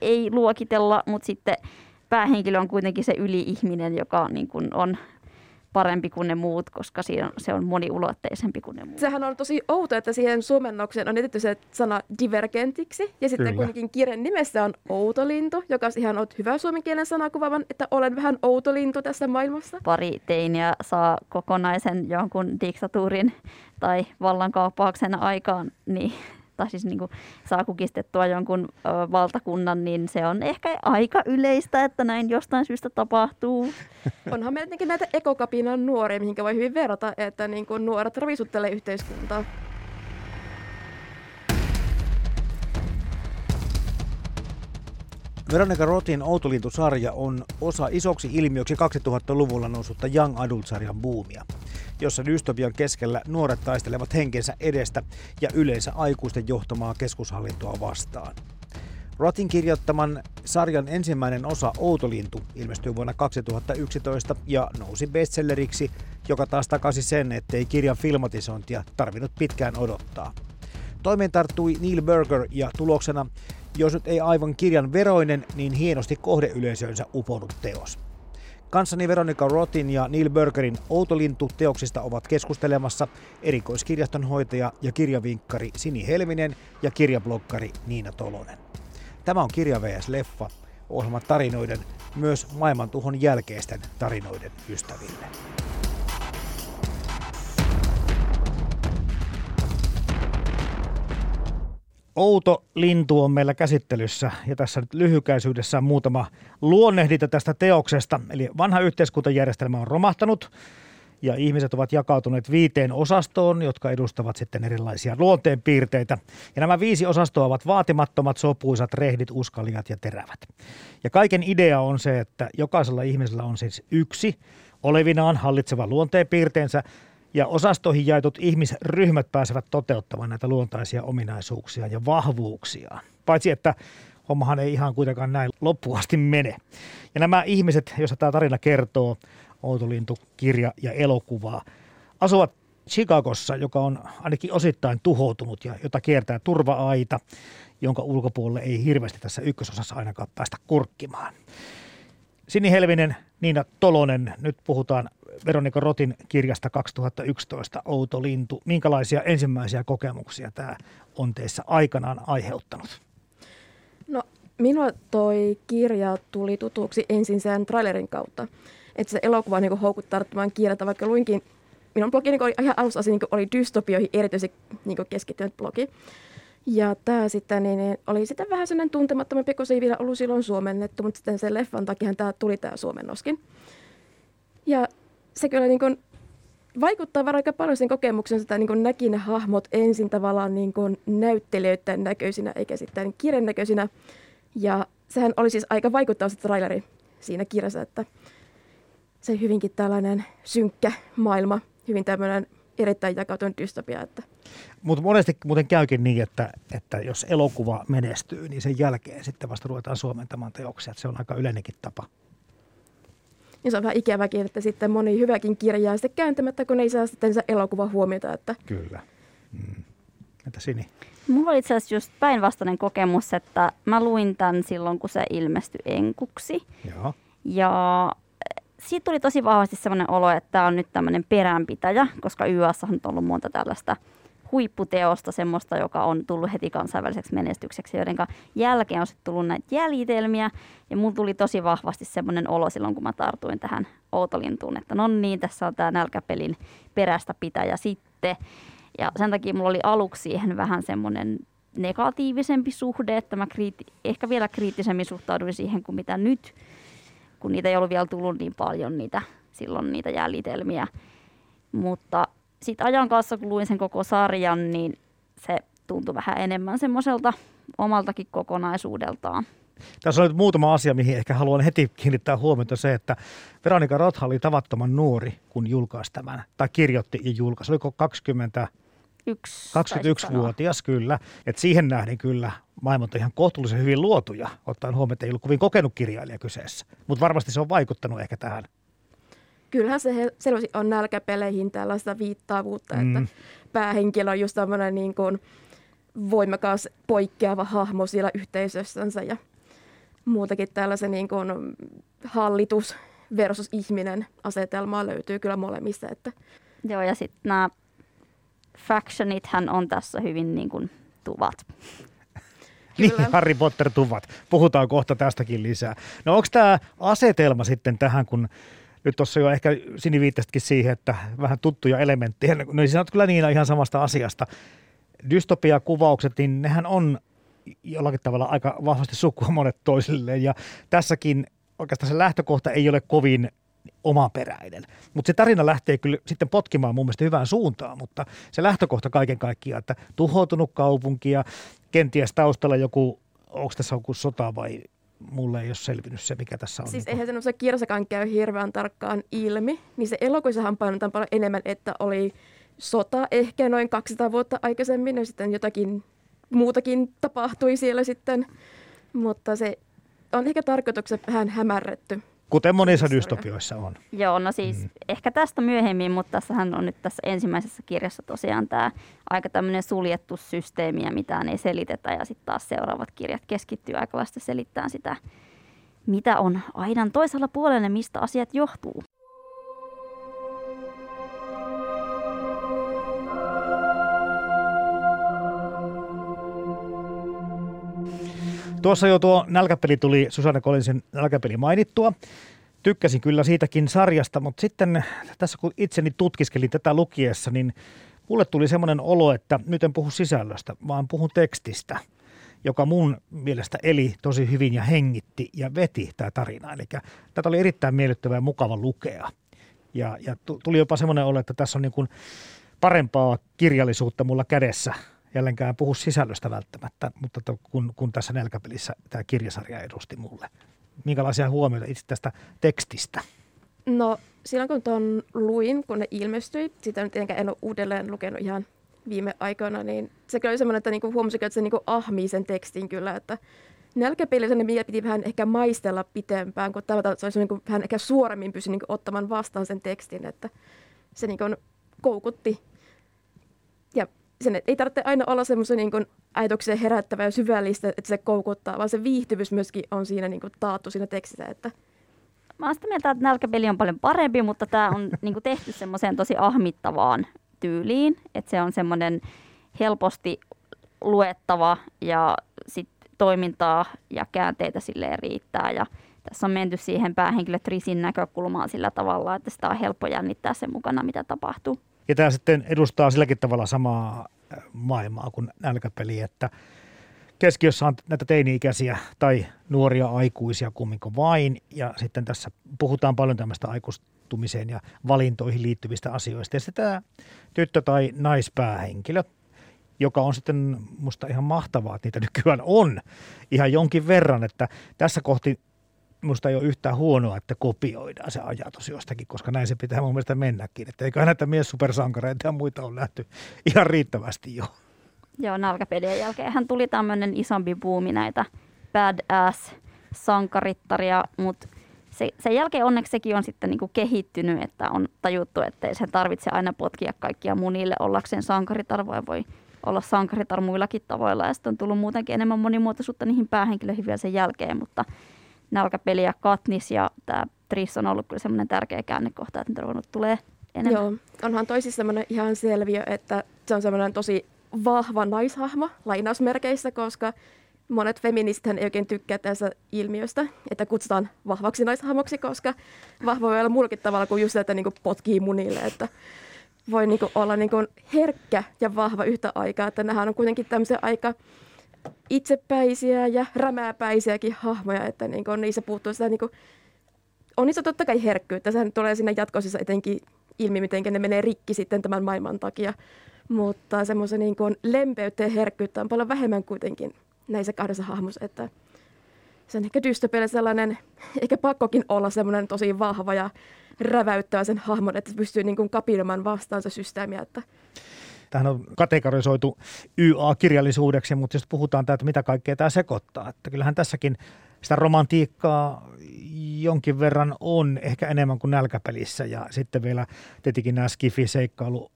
ei luokitella, mutta sitten päähenkilö on kuitenkin se yli-ihminen, joka niin kuin on parempi kuin ne muut, koska se on moniulotteisempi kuin ne muut. Sehän on tosi outo, että siihen suomennokseen on etetty se sana divergentiksi. Ja sitten Kyllä. kuitenkin kirjan nimessä on outolintu, joka ihan on hyvä suomen kielen sana kuvaavan, että olen vähän outolintu tässä maailmassa. Pari teiniä saa kokonaisen jonkun diktatuurin tai vallankaappauksen aikaan, niin tai siis niin kuin saa kukistettua jonkun ö, valtakunnan, niin se on ehkä aika yleistä, että näin jostain syystä tapahtuu. Onhan meillä näitä ekokapinan nuoria, mihinkä voi hyvin verrata, että niin kuin nuoret ravistuttelee yhteiskuntaa. Veronika Rotin Outolintu-sarja on osa isoksi ilmiöksi 2000-luvulla noussutta Young Adult-sarjan buumia, jossa dystopian keskellä nuoret taistelevat henkensä edestä ja yleensä aikuisten johtamaa keskushallintoa vastaan. Rotin kirjoittaman sarjan ensimmäinen osa Outolintu ilmestyi vuonna 2011 ja nousi bestselleriksi, joka taas takasi sen, ettei kirjan filmatisointia tarvinnut pitkään odottaa. Toimeen tarttui Neil Berger ja tuloksena jos nyt ei aivan kirjan veroinen, niin hienosti kohdeyleisönsä uponut teos. Kanssani Veronika Rotin ja Neil Bergerin Outolintu teoksista ovat keskustelemassa erikoiskirjaston hoitaja ja kirjavinkkari Sini Helminen ja kirjablokkari Niina Tolonen. Tämä on Kirja vs. Leffa, ohjelma tarinoiden, myös maailmantuhon jälkeisten tarinoiden ystäville. Outo lintu on meillä käsittelyssä ja tässä nyt lyhykäisyydessä muutama luonnehdinta tästä teoksesta. Eli vanha yhteiskuntajärjestelmä on romahtanut ja ihmiset ovat jakautuneet viiteen osastoon, jotka edustavat sitten erilaisia luonteenpiirteitä. Ja nämä viisi osastoa ovat vaatimattomat, sopuisat, rehdit, uskaliat ja terävät. Ja kaiken idea on se, että jokaisella ihmisellä on siis yksi olevinaan hallitseva luonteenpiirteensä, ja osastoihin jaetut ihmisryhmät pääsevät toteuttamaan näitä luontaisia ominaisuuksia ja vahvuuksia. Paitsi että hommahan ei ihan kuitenkaan näin loppuasti mene. Ja nämä ihmiset, joista tämä tarina kertoo, Outolintu, kirja ja elokuvaa, asuvat Chicagossa, joka on ainakin osittain tuhoutunut ja jota kiertää turva-aita, jonka ulkopuolelle ei hirveästi tässä ykkösosassa ainakaan päästä kurkkimaan. Sini Helvinen, Niina Tolonen, nyt puhutaan Veronika Rotin kirjasta 2011 Outo lintu. Minkälaisia ensimmäisiä kokemuksia tämä on teissä aikanaan aiheuttanut? No minua toi kirja tuli tutuksi ensin sen trailerin kautta. Että se elokuva niin houkuttaa tarttumaan kirjata, vaikka luinkin, minun blogi niin oli ihan alussa niin oli dystopioihin erityisesti niin keskittynyt blogi. Ja tämä sitten niin, niin, oli sitten vähän sellainen tuntemattomampi, kun se ei vielä ollut silloin suomennettu, mutta sitten sen leffan takia tämä tuli tämä suomennoskin. Ja se kyllä niin kuin vaikuttaa aika paljon sen kokemuksen, että niin näki ne hahmot ensin tavallaan niin kuin näyttelijöiden näköisinä, eikä sitten kirjan näköisinä. Ja sehän oli siis aika vaikuttava se traileri siinä kirjassa, että se hyvinkin tällainen synkkä maailma, hyvin tämmöinen erittäin jakautunut dystopia. Että. Mutta monesti muuten käykin niin, että, että jos elokuva menestyy, niin sen jälkeen sitten vasta ruvetaan suomentamaan teoksia. Että se on aika yleinenkin tapa. Ja se on vähän ikäväkin, että sitten moni hyväkin kirja sitten kääntämättä, kun ei saa sitten se elokuva huomiota. Että... Kyllä. Mm. Entä Sini? Mulla oli itse asiassa just päinvastainen kokemus, että mä luin tämän silloin, kun se ilmestyi enkuksi. Joo. Ja siitä tuli tosi vahvasti sellainen olo, että tämä on nyt tämmöinen peränpitäjä, koska YAssa on ollut monta tällaista huipputeosta, semmoista, joka on tullut heti kansainväliseksi menestykseksi, joiden jälkeen on sitten tullut näitä jäljitelmiä. Ja mulla tuli tosi vahvasti semmoinen olo silloin, kun mä tartuin tähän Outolintuun, että no niin, tässä on tämä nälkäpelin perästä pitäjä sitten. Ja sen takia mulla oli aluksi siihen vähän semmoinen negatiivisempi suhde, että mä kriiti, ehkä vielä kriittisemmin suhtauduin siihen kuin mitä nyt, kun niitä ei ollut vielä tullut niin paljon niitä, silloin niitä jäljitelmiä. Mutta sitten ajan kanssa, kun luin sen koko sarjan, niin se tuntui vähän enemmän semmoiselta omaltakin kokonaisuudeltaan. Tässä on nyt muutama asia, mihin ehkä haluan heti kiinnittää huomiota se, että Veronika Rotha oli tavattoman nuori, kun julkaisi tämän, tai kirjoitti ja julkaisi. Oliko 20, Yksi, 21-vuotias kyllä, että siihen nähden kyllä maailmat on ihan kohtuullisen hyvin luotuja, ottaen huomioon, että ei ollut kovin kokenut kirjailija kyseessä. Mutta varmasti se on vaikuttanut ehkä tähän. Kyllähän se selvästi on nälkäpeleihin tällaista viittaavuutta, mm. että päähenkilö on just tämmöinen niin kuin voimakas poikkeava hahmo siellä yhteisössänsä ja muutakin tällaisen niin kuin hallitus versus ihminen asetelmaa löytyy kyllä molemmista. Että Joo, ja sitten nämä factionithän on tässä hyvin niin kuin tuvat. Niin, Kyllä. Harry Potter-tuvat. Puhutaan kohta tästäkin lisää. No onko tämä asetelma sitten tähän, kun nyt tuossa jo ehkä Sini viittasitkin siihen, että vähän tuttuja elementtejä. No sinä olet kyllä Niina ihan samasta asiasta. Dystopiakuvaukset, niin nehän on jollakin tavalla aika vahvasti sukua monet toisilleen. Ja tässäkin oikeastaan se lähtökohta ei ole kovin omaperäinen. Mutta se tarina lähtee kyllä sitten potkimaan mun mielestä hyvään suuntaan, mutta se lähtökohta kaiken kaikkiaan, että tuhoutunut kaupunki ja kenties taustalla joku, onko tässä joku sota vai mulle ei ole selvinnyt se, mikä tässä on. siis niin eihän se noissa kirjassakaan käy hirveän tarkkaan ilmi, niin se elokuissahan painotetaan paljon enemmän, että oli sota ehkä noin 200 vuotta aikaisemmin ja sitten jotakin muutakin tapahtui siellä sitten, mutta se on ehkä tarkoituksena vähän hämärretty. Kuten monissa dystopioissa on. Joo, no siis mm. ehkä tästä myöhemmin, mutta tässähän on nyt tässä ensimmäisessä kirjassa tosiaan tämä aika tämmöinen suljettu systeemi ja mitään ei selitetä. Ja sitten taas seuraavat kirjat keskittyy aika vasta selittämään sitä, mitä on aidan toisella puolella ja mistä asiat johtuu. Tuossa jo tuo nälkäpeli tuli, Susanne Collinsin nälkäpeli mainittua. Tykkäsin kyllä siitäkin sarjasta, mutta sitten tässä kun itseni tutkiskelin tätä lukiessa, niin mulle tuli semmoinen olo, että nyt en puhu sisällöstä, vaan puhun tekstistä, joka mun mielestä eli tosi hyvin ja hengitti ja veti tämä tarina. Eli tätä oli erittäin miellyttävää ja mukava lukea. Ja, ja tu- tuli jopa semmoinen olo, että tässä on niin kuin parempaa kirjallisuutta mulla kädessä. Jälleenkään puhu sisällöstä välttämättä, mutta to, kun, kun tässä nälkäpelissä tämä kirjasarja edusti mulle. Minkälaisia huomioita itse tästä tekstistä? No silloin kun tuon luin, kun ne ilmestyi, sitä nyt en ole uudelleen lukenut ihan viime aikoina, niin se kyllä oli semmoinen, että niinku huomasin, että se niinku ahmii sen tekstin kyllä, että nälkäpelissä mikä piti vähän ehkä maistella pitempään, kun tämä se olisi niinku vähän ehkä suoremmin pysy niinku ottamaan vastaan sen tekstin, että se niinku koukutti. Sen ei tarvitse aina olla semmoisen niinku ajatuksen herättävää ja syvällistä, että se koukuttaa, vaan se viihtyvyys myöskin on siinä niinku taattu siinä tekstissä, että Mä oon sitä mieltä, että nälkäpeli on paljon parempi, mutta tämä on niinku tehty semmoiseen tosi ahmittavaan tyyliin, että se on semmoinen helposti luettava ja sit toimintaa ja käänteitä silleen riittää ja tässä on menty siihen päähenkilö Trisin näkökulmaan sillä tavalla, että sitä on helppo jännittää sen mukana, mitä tapahtuu. Ja tämä sitten edustaa silläkin tavalla samaa äh, maailmaa kuin nälkäpeli, että keskiössä on näitä teini-ikäisiä tai nuoria aikuisia kumminko vain. Ja sitten tässä puhutaan paljon tämmöistä aikuistumiseen ja valintoihin liittyvistä asioista. Ja sitten tämä tyttö- tai naispäähenkilö, joka on sitten musta ihan mahtavaa, että niitä nykyään on ihan jonkin verran, että tässä kohti musta ei ole yhtään huonoa, että kopioidaan se ajatus jostakin, koska näin se pitää mun mielestä mennäkin. Että eiköhän näitä mies supersankareita ja muita on nähty ihan riittävästi jo. Joo, nälkäpelien jälkeen hän tuli tämmöinen isompi buumi näitä badass sankarittaria, mutta se, sen jälkeen onneksi sekin on sitten niinku kehittynyt, että on tajuttu, että sen tarvitse aina potkia kaikkia munille ollakseen sankaritar, voi, voi olla sankaritar muillakin tavoilla. Ja sitten on tullut muutenkin enemmän monimuotoisuutta niihin päähenkilöihin vielä sen jälkeen, mutta nälkäpeli ja Katnis ja tämä Triss on ollut kyllä semmoinen tärkeä käännekohta, että nyt on ruvennut tulee enemmän. Joo, onhan toisissa semmoinen ihan selviö, että se on semmoinen tosi vahva naishahmo lainausmerkeissä, koska monet feministithän ei oikein tykkää tästä ilmiöstä, että kutsutaan vahvaksi naishahmoksi, koska vahva voi olla muullakin tavalla kuin just että niinku potkii munille, että voi niinku olla niinku herkkä ja vahva yhtä aikaa, että nämähän on kuitenkin tämmöisiä aika itsepäisiä ja rämääpäisiäkin hahmoja, että niinku niissä puuttuu sitä niinku, on niissä totta kai herkkyyttä, sehän tulee siinä jatkoisissa etenkin ilmi, miten ne menee rikki sitten tämän maailman takia, mutta semmoisen niin kuin lempeyttä ja herkkyyttä on paljon vähemmän kuitenkin näissä kahdessa hahmossa, että se on ehkä dystopialle sellainen, eikä pakkokin olla semmoinen tosi vahva ja räväyttävä sen hahmon, että pystyy niin kuin vastaan se systeemiä. Että Tähän on kategorisoitu YA-kirjallisuudeksi, mutta jos puhutaan että mitä kaikkea tämä sekoittaa, että kyllähän tässäkin sitä romantiikkaa jonkin verran on, ehkä enemmän kuin nälkäpelissä ja sitten vielä tietenkin nämä skifi-seikkailu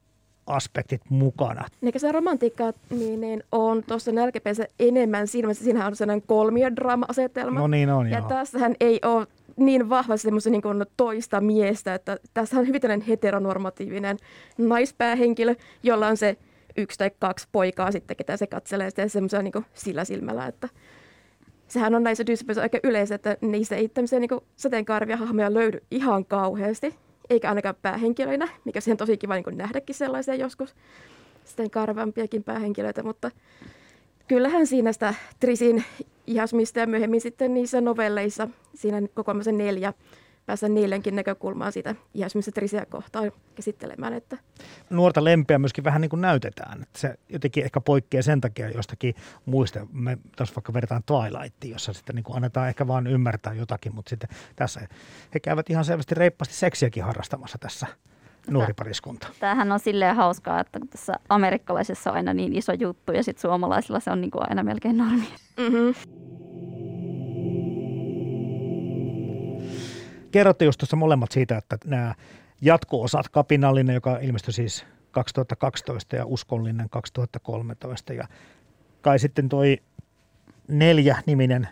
aspektit mukana. Eikä se romantiikka niin, niin on tuossa nälkäpelissä enemmän siinä, että siinä on sellainen kolmiodraama-asetelma. No niin on, Ja joo. tässähän ei ole niin vahvasti semmoista niin kuin toista miestä, että tässä on hyvin tällainen heteronormatiivinen naispäähenkilö, jolla on se yksi tai kaksi poikaa sitten, ketä se katselee sitten semmoisella niin sillä silmällä, että sehän on näissä dystopiassa aika yleistä, että niissä ei tämmöisiä niin sateenkaarvia hahmoja löydy ihan kauheasti, eikä ainakaan päähenkilöinä, mikä siihen tosi kiva niin nähdäkin sellaisia joskus sateenkaarvampiakin päähenkilöitä, mutta kyllähän siinä sitä Trisin ihasmista ja myöhemmin sitten niissä novelleissa, siinä kokoamassa neljä, päässä neljänkin näkökulmaa siitä ihasmista Trisiä kohtaan käsittelemään, että Nuorta lempeä myöskin vähän niin kuin näytetään. Että se jotenkin ehkä poikkeaa sen takia jostakin muista. Me tässä vaikka vertaan Twilightiin, jossa sitten niin kuin annetaan ehkä vaan ymmärtää jotakin, mutta sitten tässä he käyvät ihan selvästi reippaasti seksiäkin harrastamassa tässä nuori pariskunta. Tämähän on silleen hauskaa, että kun tässä amerikkalaisessa on aina niin iso juttu ja sitten suomalaisilla se on niin kuin aina melkein normi. mm-hmm. Kerrotte just tuossa molemmat siitä, että nämä jatko-osat, kapinallinen, joka ilmestyi siis 2012 ja uskollinen 2013 ja kai sitten toi neljä niminen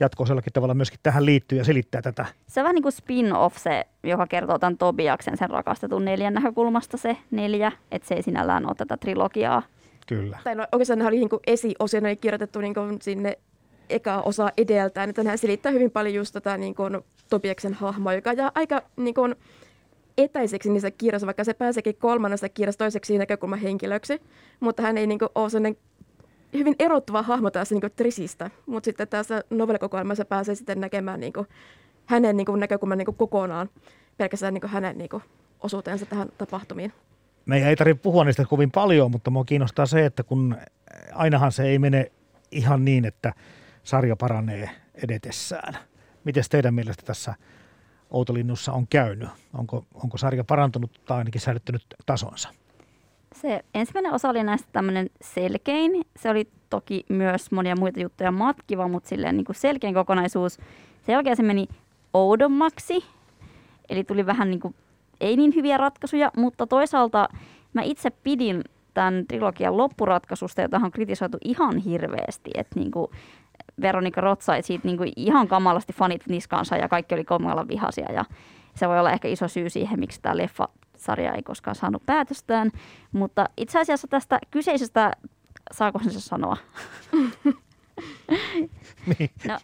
jatko jollakin tavalla myöskin tähän liittyy ja selittää tätä. Se on vähän niin kuin spin-off se, joka kertoo tämän Tobiaksen sen rakastetun neljän näkökulmasta se neljä, että se ei sinällään ole tätä trilogiaa. Kyllä. tai no, oikeastaan nämä oli niin esiosia, ne oli kirjoitettu niin kuin sinne eka osa edeltään, että hän selittää hyvin paljon just tätä niin kuin Tobiaksen hahmoa, joka jää aika niin kuin etäiseksi niissä kirjassa, vaikka se pääseekin kolmannesta kirjasta toiseksi näkökulman henkilöksi, mutta hän ei niin kuin ole sellainen hyvin erottuva hahmo taas niin Trisistä, mutta sitten tässä novellikokoelmassa pääsee sitten näkemään niin kuin hänen niin kuin näkökulman niin kuin kokonaan, pelkästään niin kuin hänen niin kuin osuutensa tähän tapahtumiin. Meidän ei tarvitse puhua niistä kovin paljon, mutta mua kiinnostaa se, että kun ainahan se ei mene ihan niin, että sarja paranee edetessään. Miten teidän mielestä tässä Outolinnussa on käynyt? Onko, onko sarja parantunut tai ainakin säilyttänyt tasonsa? Se ensimmäinen osa oli näistä tämmöinen selkein. Se oli toki myös monia muita juttuja matkiva, mutta silleen niin kuin selkein kokonaisuus. Sen jälkeen se meni oudommaksi, eli tuli vähän niin kuin, ei niin hyviä ratkaisuja, mutta toisaalta mä itse pidin tämän trilogian loppuratkaisusta, jota on kritisoitu ihan hirveästi, että niin kuin Veronika Rot sai siitä niin kuin ihan kamalasti fanit niskansa ja kaikki oli komalla vihaisia ja se voi olla ehkä iso syy siihen, miksi tämä leffa sarja ei koskaan saanut päätöstään, mutta itse asiassa tästä kyseisestä, saako sen se sanoa? Niin. No,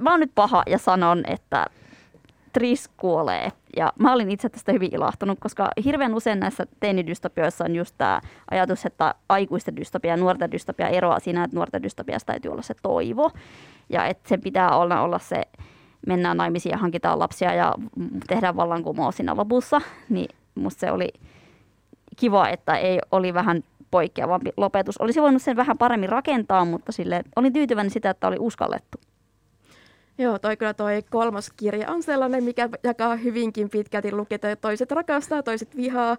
mä oon nyt paha ja sanon, että Tris kuolee. Ja mä olin itse tästä hyvin ilahtunut, koska hirveän usein näissä teinidystopioissa on just tämä ajatus, että aikuisten dystopia ja nuorten dystopia eroaa siinä, että nuorten dystopiasta täytyy olla se toivo. Ja että sen pitää olla, olla se, mennään naimisiin ja hankitaan lapsia ja tehdään vallankumous siinä lopussa. Niin musta se oli kiva, että ei oli vähän poikkeavampi lopetus. Olisi voinut sen vähän paremmin rakentaa, mutta sille olin tyytyväinen sitä, että oli uskallettu. Joo, toi kyllä toi kolmas kirja on sellainen, mikä jakaa hyvinkin pitkälti luketa. Toiset rakastaa, toiset vihaa.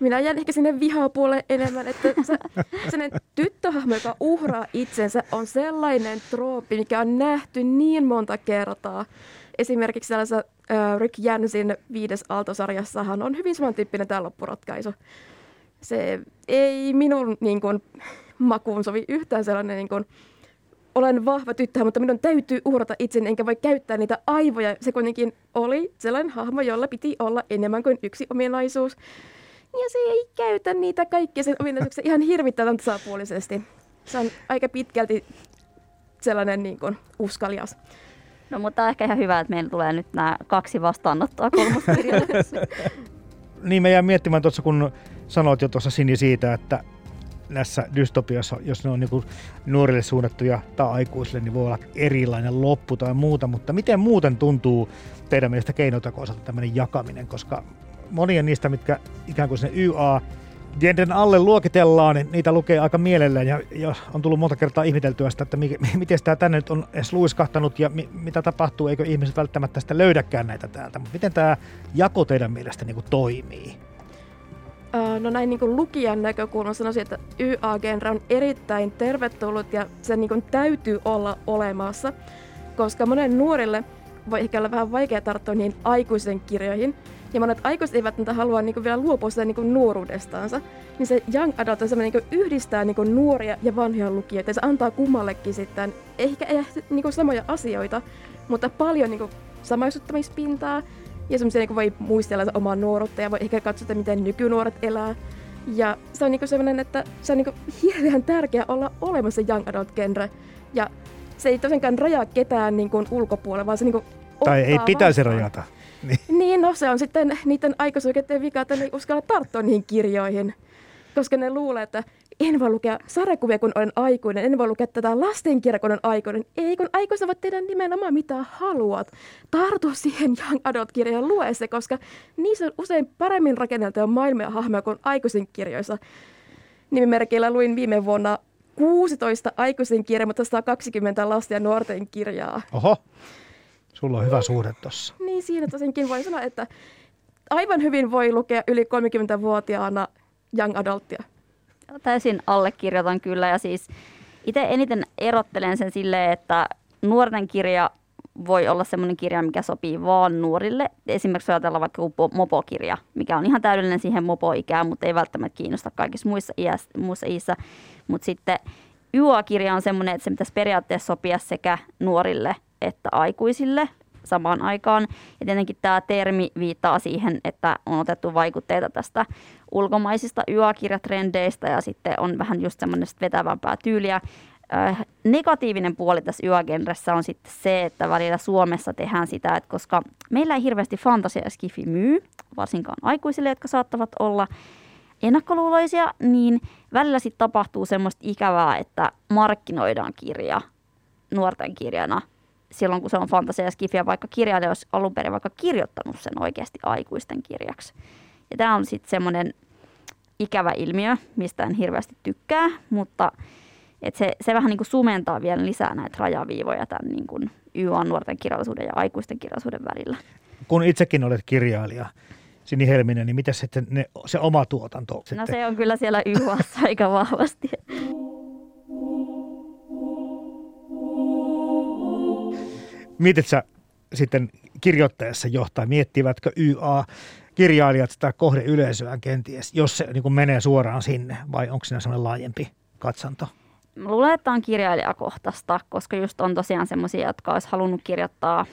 Minä jään ehkä sinne vihapuolelle enemmän, että se, sellainen tyttöhahmo, joka uhraa itsensä, on sellainen trooppi, mikä on nähty niin monta kertaa. Esimerkiksi sellaisessa äh, Rick Jansin viides aaltosarjassahan on hyvin samantyyppinen tämä loppuratkaisu. Se ei minun niin kuin, makuun sovi yhtään sellainen niin kuin, olen vahva tyttö, mutta minun täytyy uhrata itseni, enkä voi käyttää niitä aivoja. Se kuitenkin oli sellainen hahmo, jolla piti olla enemmän kuin yksi ominaisuus. Ja se ei käytä niitä kaikkia sen ominaisuuksia ihan hirvittävän tasapuolisesti. Se on aika pitkälti sellainen niin kuin, uskalias. No mutta on ehkä ihan hyvä, että meillä tulee nyt nämä kaksi vastaanottoa kolmoskirjoituksessa. Niin mä jäin miettimään tuossa, kun sanoit jo tuossa Sini siitä, että näissä dystopiassa, jos ne on niin nuorille suunnattuja tai aikuisille, niin voi olla erilainen loppu tai muuta, mutta miten muuten tuntuu teidän mielestä keinotekoiselta tämmöinen jakaminen, koska monia niistä, mitkä ikään kuin sinne YA genren alle luokitellaan, niin niitä lukee aika mielellään ja, ja on tullut monta kertaa ihmeteltyä sitä, että mi, miten tämä tänne nyt on edes luiskahtanut ja mi, mitä tapahtuu, eikö ihmiset välttämättä sitä löydäkään näitä täältä. Mutta miten tämä jako teidän mielestä niin kuin toimii? No näin niin lukijan näkökulmasta sanoisin, että YA-genre on erittäin tervetullut ja se niin täytyy olla olemassa, koska monen nuorille voi ehkä olla vähän vaikea tarttua niin aikuisen kirjoihin, ja monet aikuiset eivät välttämättä halua niin kuin vielä luopua sitä niin kuin nuoruudestaansa, niin se young adult on niin yhdistää niin kuin nuoria ja vanhoja lukijoita, ja se antaa kummallekin sitten ehkä ei niin kuin samoja asioita, mutta paljon niin kuin samaistuttamispintaa, ja semmoisia niin voi muistella omaa nuoruutta ja voi ehkä katsoa, miten nykynuoret elää. Ja se on niin semmoinen, että se on niin hirveän tärkeää olla olemassa young adult genre. Ja se ei tosiaankaan rajaa ketään niin kuin ulkopuolella, vaan se niin kuin Tai ei pitäisi vastaan. rajata. Niin. niin, no se on sitten niiden aikuisuukeiden vika, että ne ei uskalla tarttua niihin kirjoihin. Koska ne luulee, että en voi lukea sarjakuvia, kun olen aikuinen, en voi lukea tätä lastenkirjaa, kun olen aikuinen. Ei, kun aikuisena voit tehdä nimenomaan mitä haluat. Tartu siihen Young Adult-kirjan lue se, koska niissä on usein paremmin rakenneltuja maailmia hahmoja kuin aikuisen kirjoissa. Nimimerkillä luin viime vuonna 16 aikuisen kirjaa, mutta 120 lasten ja nuorten kirjaa. Oho, sulla on hyvä suhde tossa. Niin, siinä tosinkin voi sanoa, että aivan hyvin voi lukea yli 30-vuotiaana young adulttia. Täysin allekirjoitan kyllä ja siis itse eniten erottelen sen silleen, että nuorten kirja voi olla semmoinen kirja, mikä sopii vaan nuorille. Esimerkiksi ajatellaan vaikka mopokirja, mikä on ihan täydellinen siihen mopoikään, mutta ei välttämättä kiinnosta kaikissa muissa, iäs, muissa iissä. Mutta sitten YA-kirja on semmoinen, että se pitäisi periaatteessa sopia sekä nuorille että aikuisille samaan aikaan. Ja tietenkin tämä termi viittaa siihen, että on otettu vaikutteita tästä ulkomaisista yökirjatrendeistä ja sitten on vähän just semmoinen vetävämpää tyyliä. Äh, negatiivinen puoli tässä yögenressä on sitten se, että välillä Suomessa tehdään sitä, että koska meillä ei hirveästi fantasia ja skifi myy, varsinkaan aikuisille, jotka saattavat olla ennakkoluuloisia, niin välillä sitten tapahtuu semmoista ikävää, että markkinoidaan kirja nuorten kirjana silloin, kun se on fantasia ja skifiä, vaikka kirjailija olisi alun perin vaikka kirjoittanut sen oikeasti aikuisten kirjaksi. Ja tämä on sitten semmoinen ikävä ilmiö, mistä en hirveästi tykkää, mutta et se, se vähän niin kuin sumentaa vielä lisää näitä rajaviivoja tämän niin kuin YA-nuorten kirjallisuuden ja aikuisten kirjallisuuden välillä. Kun itsekin olet kirjailija, Sini Helminen, niin miten sitten ne, se oma tuotanto? No sitten? se on kyllä siellä YAssa aika vahvasti. Mietit sitten kirjoittajassa johtaa, miettivätkö YA kirjailijat sitä kohdeyleisöään kenties, jos se niin menee suoraan sinne, vai onko siinä sellainen laajempi katsanto? Mä luulen, että on kirjailijakohtaista, koska just on tosiaan semmoisia, jotka olisi halunnut kirjoittaa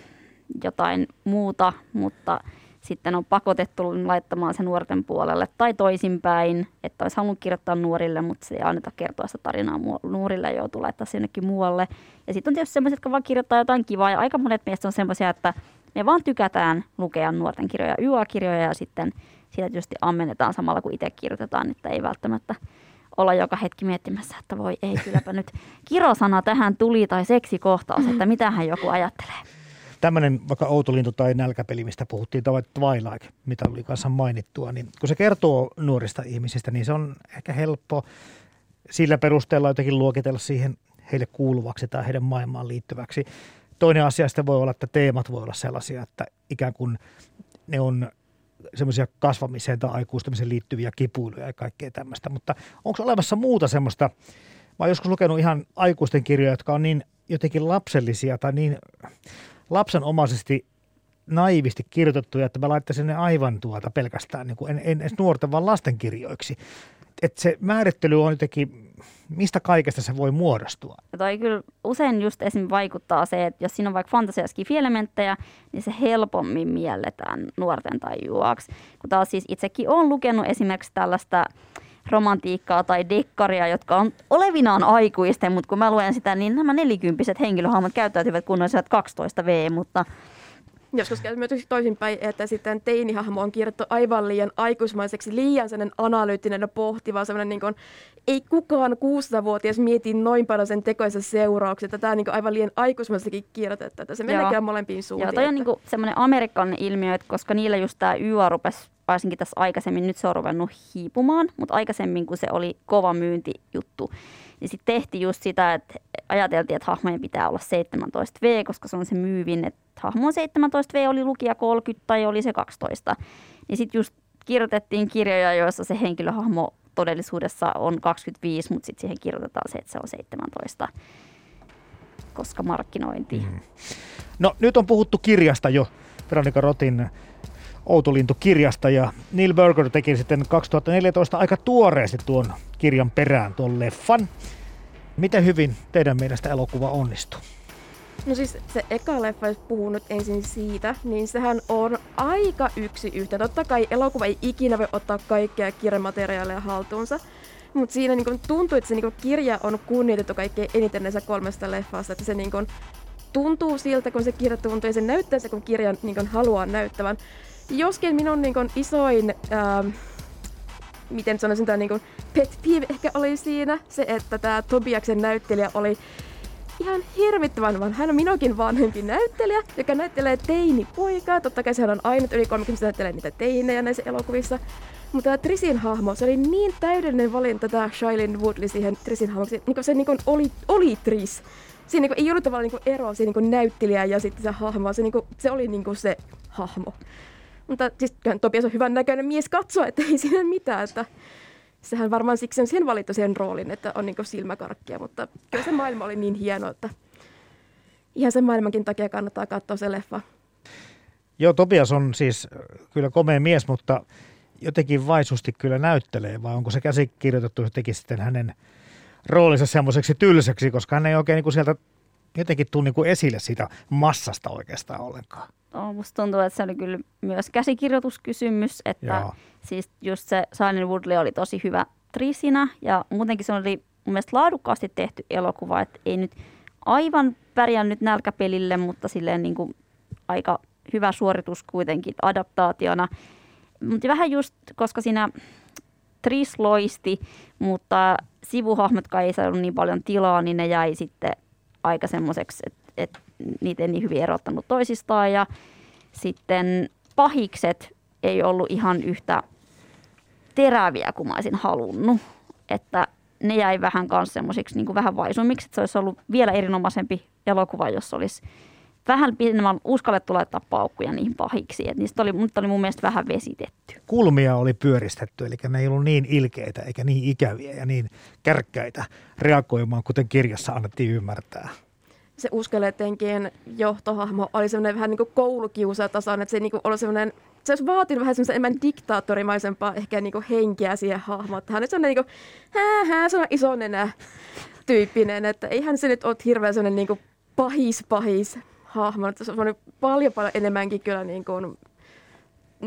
jotain muuta, mutta sitten on pakotettu laittamaan se nuorten puolelle tai toisinpäin, että olisi halunnut kirjoittaa nuorille, mutta se ei anneta kertoa sitä tarinaa nuorille joutuu laittaa sinnekin muualle. Ja sitten on tietysti sellaiset, jotka vaan kirjoittaa jotain kivaa ja aika monet meistä on semmoisia, että me vaan tykätään lukea nuorten kirjoja, YA-kirjoja ja sitten sitä tietysti ammennetaan samalla kuin itse kirjoitetaan, että ei välttämättä olla joka hetki miettimässä, että voi ei, kylläpä nyt kirosana tähän tuli tai seksikohtaus, että mitä hän joku ajattelee tämmöinen vaikka Outolintu tai Nälkäpeli, mistä puhuttiin, tai Twilight, mitä oli kanssa mainittua, niin kun se kertoo nuorista ihmisistä, niin se on ehkä helppo sillä perusteella jotenkin luokitella siihen heille kuuluvaksi tai heidän maailmaan liittyväksi. Toinen asia sitten voi olla, että teemat voi olla sellaisia, että ikään kuin ne on semmoisia kasvamiseen tai aikuistamiseen liittyviä kipuiluja ja kaikkea tämmöistä. Mutta onko olemassa muuta semmoista, mä oon joskus lukenut ihan aikuisten kirjoja, jotka on niin jotenkin lapsellisia tai niin lapsenomaisesti naivisti kirjoitettuja, että mä laittaisin ne aivan tuota pelkästään, niin kuin en, en edes nuorten, vaan lastenkirjoiksi. Että se määrittely on jotenkin, mistä kaikesta se voi muodostua. Ja toi kyllä usein just esim. vaikuttaa se, että jos siinä on vaikka fantasia elementtejä, niin se helpommin mielletään nuorten tai juoksi. Kun taas siis itsekin olen lukenut esimerkiksi tällaista romantiikkaa tai dekkaria, jotka on olevinaan aikuisten, mutta kun mä luen sitä, niin nämä nelikymppiset henkilöhahmot käyttäytyvät kun 12 V, mutta Joskus käy myös toisinpäin, että sitten teinihahmo on kirjoittu aivan liian aikuismaiseksi, liian sellainen analyyttinen ja pohtiva, sellainen niin kuin, ei kukaan 16-vuotias mieti noin paljon sen tekoisen seurauksia. Tämä on niin aivan liian aikuismaiseksikin kirjoitettu, että se menee molempiin suuntiin. Joo, toi on niin semmoinen amerikkalainen ilmiö, että koska niillä just tämä YA rupesi varsinkin tässä aikaisemmin, nyt se on ruvennut hiipumaan, mutta aikaisemmin kun se oli kova myyntijuttu, niin sitten tehtiin just sitä, että ajateltiin, että hahmojen pitää olla 17V, koska se on se myyvin, että hahmo on 17V, oli lukija 30 tai oli se 12. Niin sitten just kirjoitettiin kirjoja, joissa se henkilöhahmo todellisuudessa on 25, mutta sitten siihen kirjoitetaan se, että se on 17 koska markkinointi. Mm. No nyt on puhuttu kirjasta jo, Veronika Rotin Outolintu-kirjasta ja Neil Burger teki sitten 2014 aika tuoreesti tuon kirjan perään tuon leffan. Miten hyvin teidän mielestä elokuva onnistui? No siis se eka leffa, jos puhun nyt ensin siitä, niin sehän on aika yksi yhtä. Totta kai elokuva ei ikinä voi ottaa kaikkea kirjamateriaaleja haltuunsa, mutta siinä niin tuntuu, että se niin kirja on kunnioitettu kaikkein eniten näissä kolmesta leffasta. Että se niin tuntuu siltä, kun se kirja tuntuu ja se näyttää se, kun kirja niin haluaa näyttävän. Joskin minun niin isoin, ähm, miten sanoisin, tämä niin pet peeve ehkä oli siinä se, että tämä Tobiaksen näyttelijä oli ihan hirvittävän vanha. Hän on minunkin vanhempi näyttelijä, joka näyttelee teini-poikaa. Totta kai sehän on aina yli 30 näyttelee niitä teinejä näissä elokuvissa. Mutta tämä Trisin hahmo, se oli niin täydellinen valinta tämä Shailene Woodley siihen Trisin hahmoksi. Niin se niin oli, oli Tris. Siinä niin ei ollut tavallaan niin eroa siinä niin näyttelijä ja sitten se hahmo, se, niin kuin, se oli niin se hahmo. Mutta siis Topias on hyvän näköinen mies katsoa, että ei siinä mitään. Että sehän varmaan siksi on sen valittu sen roolin, että on niin silmäkarkkia, mutta kyllä se maailma oli niin hieno, että ihan sen maailmankin takia kannattaa katsoa se leffa. Joo, Topias on siis kyllä komea mies, mutta jotenkin vaisusti kyllä näyttelee, vai onko se käsikirjoitettu jotenkin sitten hänen roolinsa semmoiseksi tylsäksi, koska hän ei oikein niin kuin sieltä jotenkin tule niin kuin esille siitä massasta oikeastaan ollenkaan. Oh, musta tuntuu, että se oli kyllä myös käsikirjoituskysymys, että Joo. siis just se Silent Woodley oli tosi hyvä Trisinä ja muutenkin se oli mun mielestä laadukkaasti tehty elokuva, että ei nyt aivan pärjännyt nälkäpelille, mutta silleen niin kuin aika hyvä suoritus kuitenkin adaptaationa. Mutta vähän just, koska siinä Tris loisti, mutta sivuhahmotkaan ei saanut niin paljon tilaa, niin ne jäi sitten aika semmoiseksi, että, että niitä ei niin hyvin erottanut toisistaan. Ja sitten pahikset ei ollut ihan yhtä teräviä kuin mä olisin halunnut. Että ne jäi vähän kanssa semmoisiksi niin vähän vaisummiksi, että se olisi ollut vielä erinomaisempi elokuva, jos olisi vähän pidemmän uskallettu laittaa paukkuja niihin pahiksi. Et niistä oli, mutta oli mun mielestä vähän vesitetty. Kulmia oli pyöristetty, eli ne ei ollut niin ilkeitä eikä niin ikäviä ja niin kärkkäitä reagoimaan, kuten kirjassa annettiin ymmärtää. Se uskelletenkin johtohahmo oli semmoinen vähän niin kuin koulukiusatason, että se niin kuin oli semmoinen se olisi vaatinut vähän semmoista enemmän diktaattorimaisempaa ehkä niin kuin henkeä siihen hahmoon. Hän on semmoinen niin kuin, hää, hää, se on iso nenä tyyppinen, että eihän se nyt ole hirveän semmoinen niin kuin pahis pahis hahmo. Että se on paljon paljon enemmänkin kyllä niin kuin,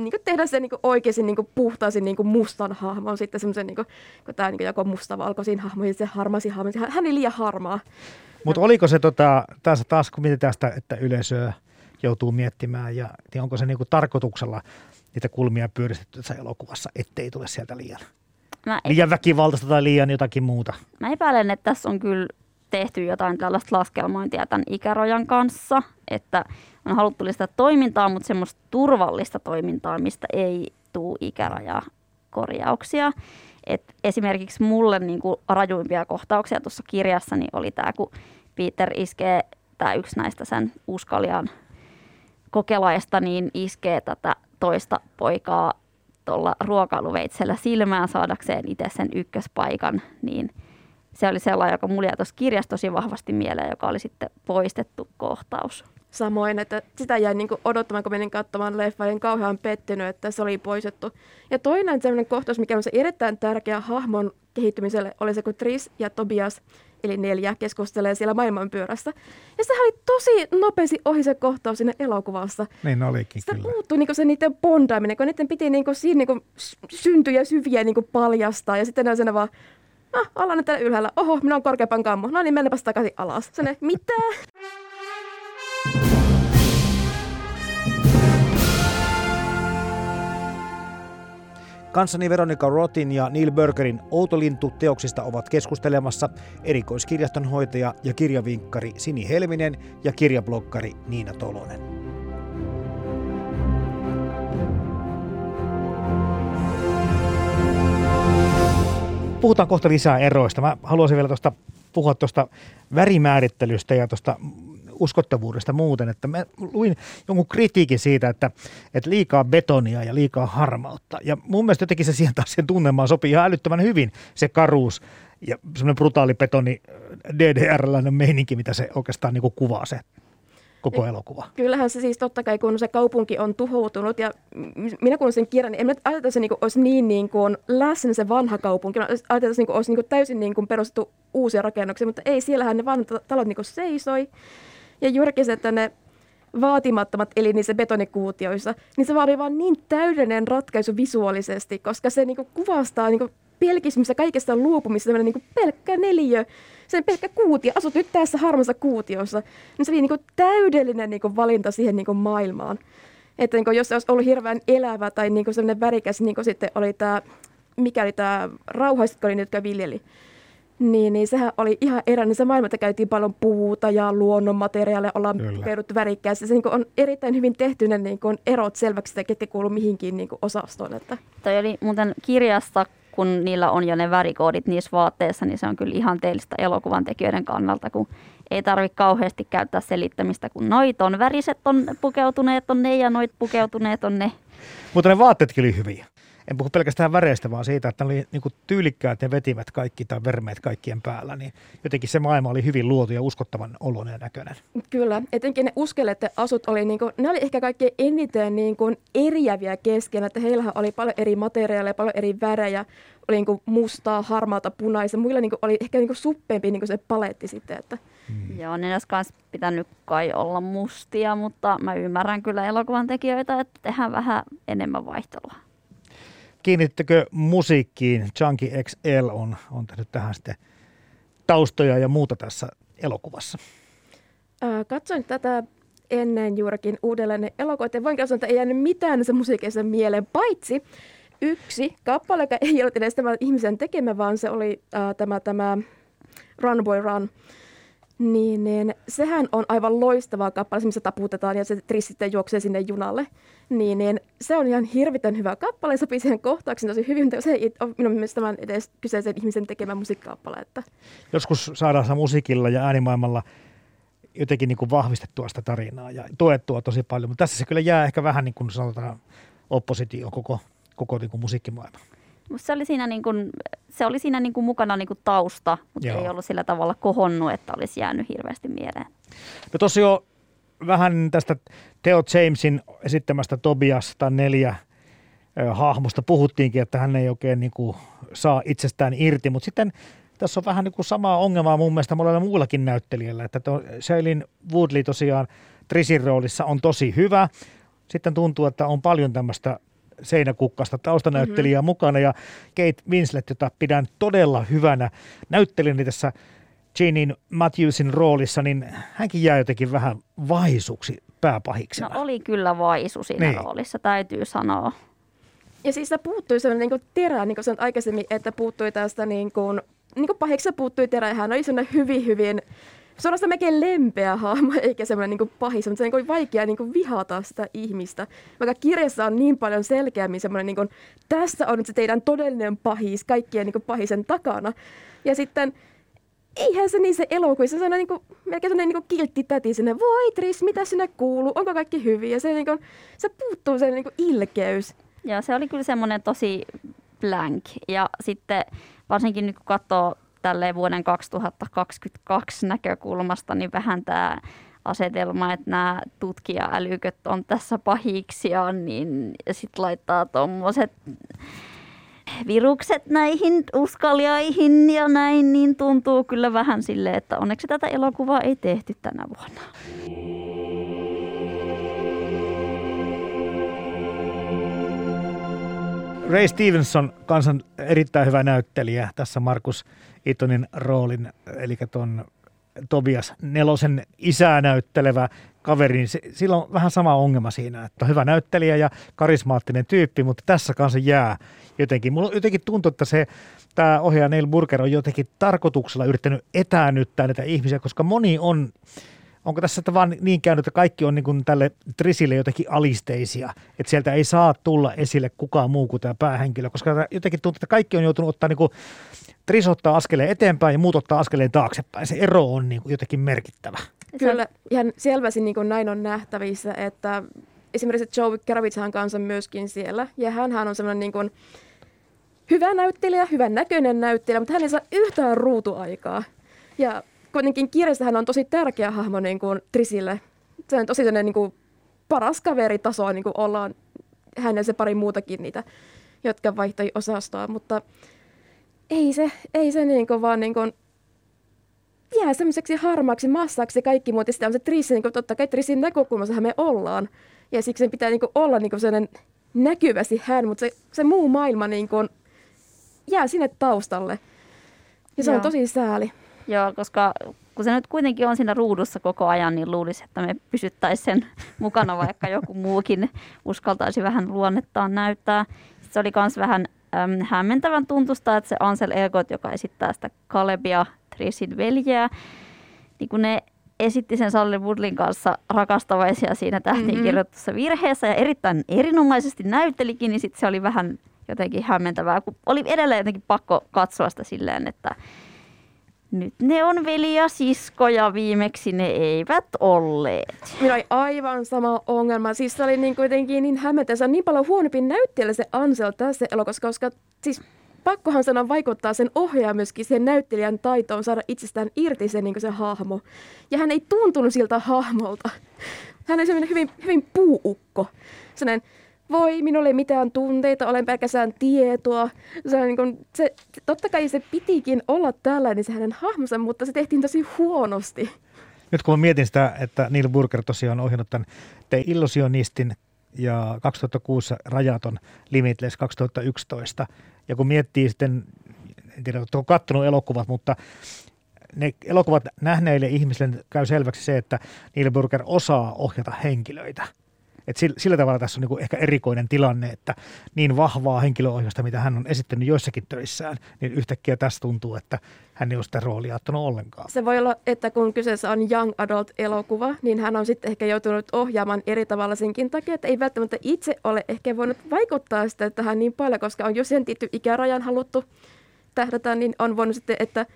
niin kuin tehdä sen niin kuin oikeasti niin kuin puhtaasin niin kuin mustan hahmon. Sitten semmoisen, niin kuin, kun tämä niin jako mustavalkoisiin hahmoihin, se harmasi hahmo. Hän oli liian harmaa. Mutta oliko se tota, taas, taas kun mietitään sitä, että yleisöä joutuu miettimään ja niin onko se niin kuin tarkoituksella niitä kulmia pyöristetty tässä elokuvassa, ettei tule sieltä liian, Mä liian väkivaltaista tai liian jotakin muuta? Mä epäilen, että tässä on kyllä tehty jotain tällaista laskelmointia tämän ikärojan kanssa, että on haluttu lisätä toimintaa, mutta semmoista turvallista toimintaa, mistä ei tule ikärajaa korjauksia. Et esimerkiksi mulle niin kuin rajuimpia kohtauksia tuossa kirjassa niin oli tämä, kun Peter iskee, tämä yksi näistä sen uskalian kokelaista, niin iskee tätä toista poikaa tuolla ruokailuveitsellä silmään saadakseen itse sen ykköspaikan, niin – se oli sellainen, joka mulle jäi tuossa kirjassa tosi vahvasti mieleen, joka oli sitten poistettu kohtaus. Samoin, että sitä jäi niin odottamaan, kun menin katsomaan leffa, olin kauhean pettynyt, että se oli poistettu. Ja toinen sellainen kohtaus, mikä on se erittäin tärkeä hahmon kehittymiselle, oli se, kun Tris ja Tobias, eli neljä, keskustelee siellä maailmanpyörässä. Ja se oli tosi nopeasti ohi se kohtaus siinä elokuvassa. Niin olikin Sitä kyllä. niin se niiden bondaaminen, kun niiden piti niin siinä niin syntyjä syviä niin paljastaa. Ja sitten ne on vaan, ah, ollaan täällä ylhäällä. Oho, minä on korkeampan kammo. No niin, mennäpäs takaisin alas. Sane, mitä? Kanssani Veronika Rotin ja Neil Burgerin Outolintu teoksista ovat keskustelemassa erikoiskirjastonhoitaja ja kirjavinkkari Sini Helminen ja kirjablokkari Niina Tolonen. puhutaan kohta lisää eroista. Mä haluaisin vielä tuosta puhua tuosta värimäärittelystä ja tuosta uskottavuudesta muuten, että mä luin jonkun kritiikin siitä, että, että liikaa betonia ja liikaa harmautta. Ja mun mielestä jotenkin se siihen taas sen tunnelmaan sopii ihan älyttömän hyvin, se karuus ja semmoinen brutaali betoni DDR-läinen meininki, mitä se oikeastaan niin kuvaa se koko elokuva. Kyllähän se siis totta kai, kun se kaupunki on tuhoutunut ja minä kun sen kirjan, niin en ajatella, että se niin olisi niin, niin kuin läsnä se vanha kaupunki. Ajatella, että se niin olisi niin kuin täysin niin kuin perustettu uusia rakennuksia, mutta ei, siellähän ne vanhat talot niin kuin seisoi. Ja juurikin se, että ne vaatimattomat eli niissä betonikuutioissa, niin se vaatii vaan niin täydellinen ratkaisu visuaalisesti, koska se niinku kuvastaa niinku pelkismistä kaikesta luopumista, niinku pelkkä neliö, sen pelkkä kuutio, asut nyt tässä harmassa kuutiossa, niin se oli niinku täydellinen niinku valinta siihen niinku maailmaan. Että niinku, jos se olisi ollut hirveän elävä tai niinku sellainen värikäs, niin kuin sitten oli tämä, mikä oli tämä rauhaiset, oli jotka viljeli, niin, niin sehän oli ihan eräinen se maailma, että käytiin paljon puuta ja luonnonmateriaaleja, ollaan peuduttu värikkäästi. Se niin on erittäin hyvin tehty ne niin kuin erot selväksi, että ketkä kuuluu mihinkin niin kuin osastoon. Että. Toi oli muuten kirjasta, kun niillä on jo ne värikoodit niissä vaatteissa, niin se on kyllä ihan teellistä elokuvan tekijöiden kannalta, kun ei tarvitse kauheasti käyttää selittämistä, kun noit on väriset on pukeutuneet on ne ja noit pukeutuneet on ne. Mutta ne vaatteetkin oli hyviä en puhu pelkästään väreistä, vaan siitä, että ne oli niin kuin tyylikkäät ja vetivät kaikki tai vermeet kaikkien päällä, niin jotenkin se maailma oli hyvin luotu ja uskottavan oloinen ja näköinen. Kyllä, etenkin ne uskelet asut oli, niin kuin, ne oli ehkä kaikkein eniten niin kuin eriäviä kesken, että heillähän oli paljon eri materiaaleja, paljon eri värejä, oli niin kuin mustaa, harmaata, punaista, muilla niin kuin oli ehkä niin kuin suppeempi niin kuin se paletti sitten, että Hmm. Joo, ne olisi myös pitänyt kai olla mustia, mutta mä ymmärrän kyllä elokuvan tekijöitä, että tehdään vähän enemmän vaihtelua kiinnittekö musiikkiin? Chunky XL on, on tehnyt tähän sitten taustoja ja muuta tässä elokuvassa. Äh, katsoin tätä ennen juurikin uudelleen elokuva, voin sanoa, että ei jäänyt mitään se musiikissa mieleen, paitsi yksi kappale, joka ei ollut edes tämä ihmisen tekemä, vaan se oli äh, tämä, tämä Run Boy Run. Niin, niin, sehän on aivan loistava kappale, missä taputetaan ja se Triss sitten juoksee sinne junalle. Niin, niin, se on ihan hirvitän hyvä kappale, sopii siihen kohtauksiin tosi hyvin, mutta se ei ole minun mielestä tämän edes kyseisen ihmisen tekemä musiikkikappale. Että. Joskus saadaan musiikilla ja äänimaailmalla jotenkin niin kuin vahvistettua sitä tarinaa ja tuettua tosi paljon, mutta tässä se kyllä jää ehkä vähän niin kuin sanotaan oppositio koko, koko niin kuin musiikkimaailma. Se oli siinä, niin kuin, se oli siinä niin kuin mukana niin kuin tausta, mutta Joo. ei ollut sillä tavalla kohonnut, että olisi jäänyt hirveästi mieleen. No tosiaan vähän tästä Theo Jamesin esittämästä Tobiasta neljä hahmosta puhuttiinkin, että hän ei oikein niin kuin saa itsestään irti, mutta sitten tässä on vähän niin kuin samaa ongelmaa mun mielestä monella muullakin näyttelijällä, että Shailin Woodley tosiaan Trisin roolissa on tosi hyvä. Sitten tuntuu, että on paljon tämmöistä seinäkukkasta taustanäyttelijää mm-hmm. mukana ja Kate Winslet, jota pidän todella hyvänä näyttelijänä tässä Jeanin Matthewsin roolissa, niin hänkin jää jotenkin vähän vaisuksi pääpahiksena. No oli kyllä vaisu siinä niin. roolissa, täytyy sanoa. Ja siis puuttui sellainen niin terä, niin kuin sanoit aikaisemmin, että puuttui tästä niin kuin, niin kuin pahiksi puuttui terä. Hän oli sellainen hyvin, hyvin suorastaan melkein lempeä hahmo, eikä semmoinen niin pahis, mutta se on niin vaikea niin kuin vihata sitä ihmistä. Vaikka kirjassa on niin paljon selkeämmin semmoinen, niin kuin, tässä on nyt se teidän todellinen pahis, kaikkien niin kuin pahisen takana. Ja sitten eihän se niin se elokuvissa, se on niin kuin, melkein sellainen niin kiltti täti sinne, voi Tris, mitä sinne kuuluu, onko kaikki hyvin? Ja se, niin kuin, se puuttuu se niin kuin ilkeys. Joo, se oli kyllä semmoinen tosi blank. Ja sitten varsinkin nyt kun katsoo tälle vuoden 2022 näkökulmasta, niin vähän tämä asetelma, että nämä tutkija-älyköt on tässä pahiksia, niin sitten laittaa tuommoiset virukset näihin uskaliaihin ja näin, niin tuntuu kyllä vähän sille, että onneksi tätä elokuvaa ei tehty tänä vuonna. Ray Stevenson, kansan erittäin hyvä näyttelijä tässä Markus Itonin roolin, eli tuon Tobias Nelosen isää näyttelevä kaveri, niin sillä on vähän sama ongelma siinä, että on hyvä näyttelijä ja karismaattinen tyyppi, mutta tässä kanssa jää jotenkin. Mulla jotenkin tuntuu, että se, tämä ohjaaja Neil Burger on jotenkin tarkoituksella yrittänyt etäännyttää näitä ihmisiä, koska moni on onko tässä vaan niin käynyt, että kaikki on niin kuin tälle Trisille jotenkin alisteisia, että sieltä ei saa tulla esille kukaan muu kuin tämä päähenkilö, koska jotenkin tuntuu, että kaikki on joutunut ottaa niin kuin, Tris ottaa askeleen eteenpäin ja muut ottaa askeleen taaksepäin. Se ero on niin kuin jotenkin merkittävä. Kyllä, ihan selvästi niin kuin näin on nähtävissä, että esimerkiksi Joe Kravitsahan kanssa myöskin siellä, ja hän on semmoinen niin kuin hyvä näyttelijä, hyvän näköinen näyttelijä, mutta hän ei saa yhtään ruutuaikaa. Ja kuitenkin kirjassa hän on tosi tärkeä hahmo niin kuin Trisille. Se on tosi niin kuin paras kaveritaso, niin kuin ollaan hän ja se pari muutakin niitä, jotka vaihtoi osastoa, mutta ei se, ei se niin kuin vaan niin kuin jää semmoiseksi harmaaksi massaksi kaikki muut. Ja sitten on se Trissi, niin kuin, totta kai Trissin näkökulmassa me ollaan. Ja siksi sen pitää niin kuin, olla niin kuin sellainen näkyvästi hän, mutta se, se muu maailma niin kuin, jää sinne taustalle. Ja se Joo. on tosi sääli. Joo, koska kun se nyt kuitenkin on siinä ruudussa koko ajan, niin luulisi, että me pysyttäisiin sen mukana, vaikka joku muukin uskaltaisi vähän luonnettaan näyttää. Sitten se oli myös vähän äm, hämmentävän tuntusta, että se Ansel Elgot, joka esittää sitä Kalebia, Trisin veljeä, niin kun ne esitti sen Salli Woodlin kanssa rakastavaisia siinä tähtiinkirjoitussa mm-hmm. virheessä ja erittäin erinomaisesti näyttelikin, niin sitten se oli vähän jotenkin hämmentävää, kun oli edelleen jotenkin pakko katsoa sitä silleen, että nyt ne on veli ja sisko ja viimeksi ne eivät olleet. Minulla oli aivan sama ongelma. Siis se oli niin kuitenkin niin hämmentävä. Se on niin paljon huonompi näyttelijä se Ansel tässä elokuvassa, koska siis pakkohan sanoa vaikuttaa sen ohjaa myöskin sen näyttelijän taitoon saada itsestään irti se, niin se hahmo. Ja hän ei tuntunut siltä hahmolta. Hän on hyvin, hyvin puuukko. Sellainen voi, minulla ei mitään tunteita, olen pelkästään tietoa. Se on niin kuin, se, totta kai se pitikin olla tällainen se hänen hahmonsa, mutta se tehtiin tosi huonosti. Nyt kun mä mietin sitä, että Neil Burger tosiaan on ohjannut tämän The Illusionistin ja 2006 Rajaton Limitless 2011. Ja kun miettii sitten, en tiedä, onko kattonut elokuvat, mutta ne elokuvat nähneille ihmisille käy selväksi se, että Neil Burger osaa ohjata henkilöitä – et sillä, sillä tavalla tässä on niin kuin ehkä erikoinen tilanne, että niin vahvaa henkilöohjausta, mitä hän on esittänyt joissakin töissään, niin yhtäkkiä tässä tuntuu, että hän ei ole sitä roolia ottanut ollenkaan. Se voi olla, että kun kyseessä on young adult elokuva, niin hän on sitten ehkä joutunut ohjaamaan eri tavalla senkin takia, että ei välttämättä itse ole ehkä voinut vaikuttaa sitä tähän niin paljon, koska on jo sen tietty ikärajan haluttu tähdätä, niin on voinut sitten, että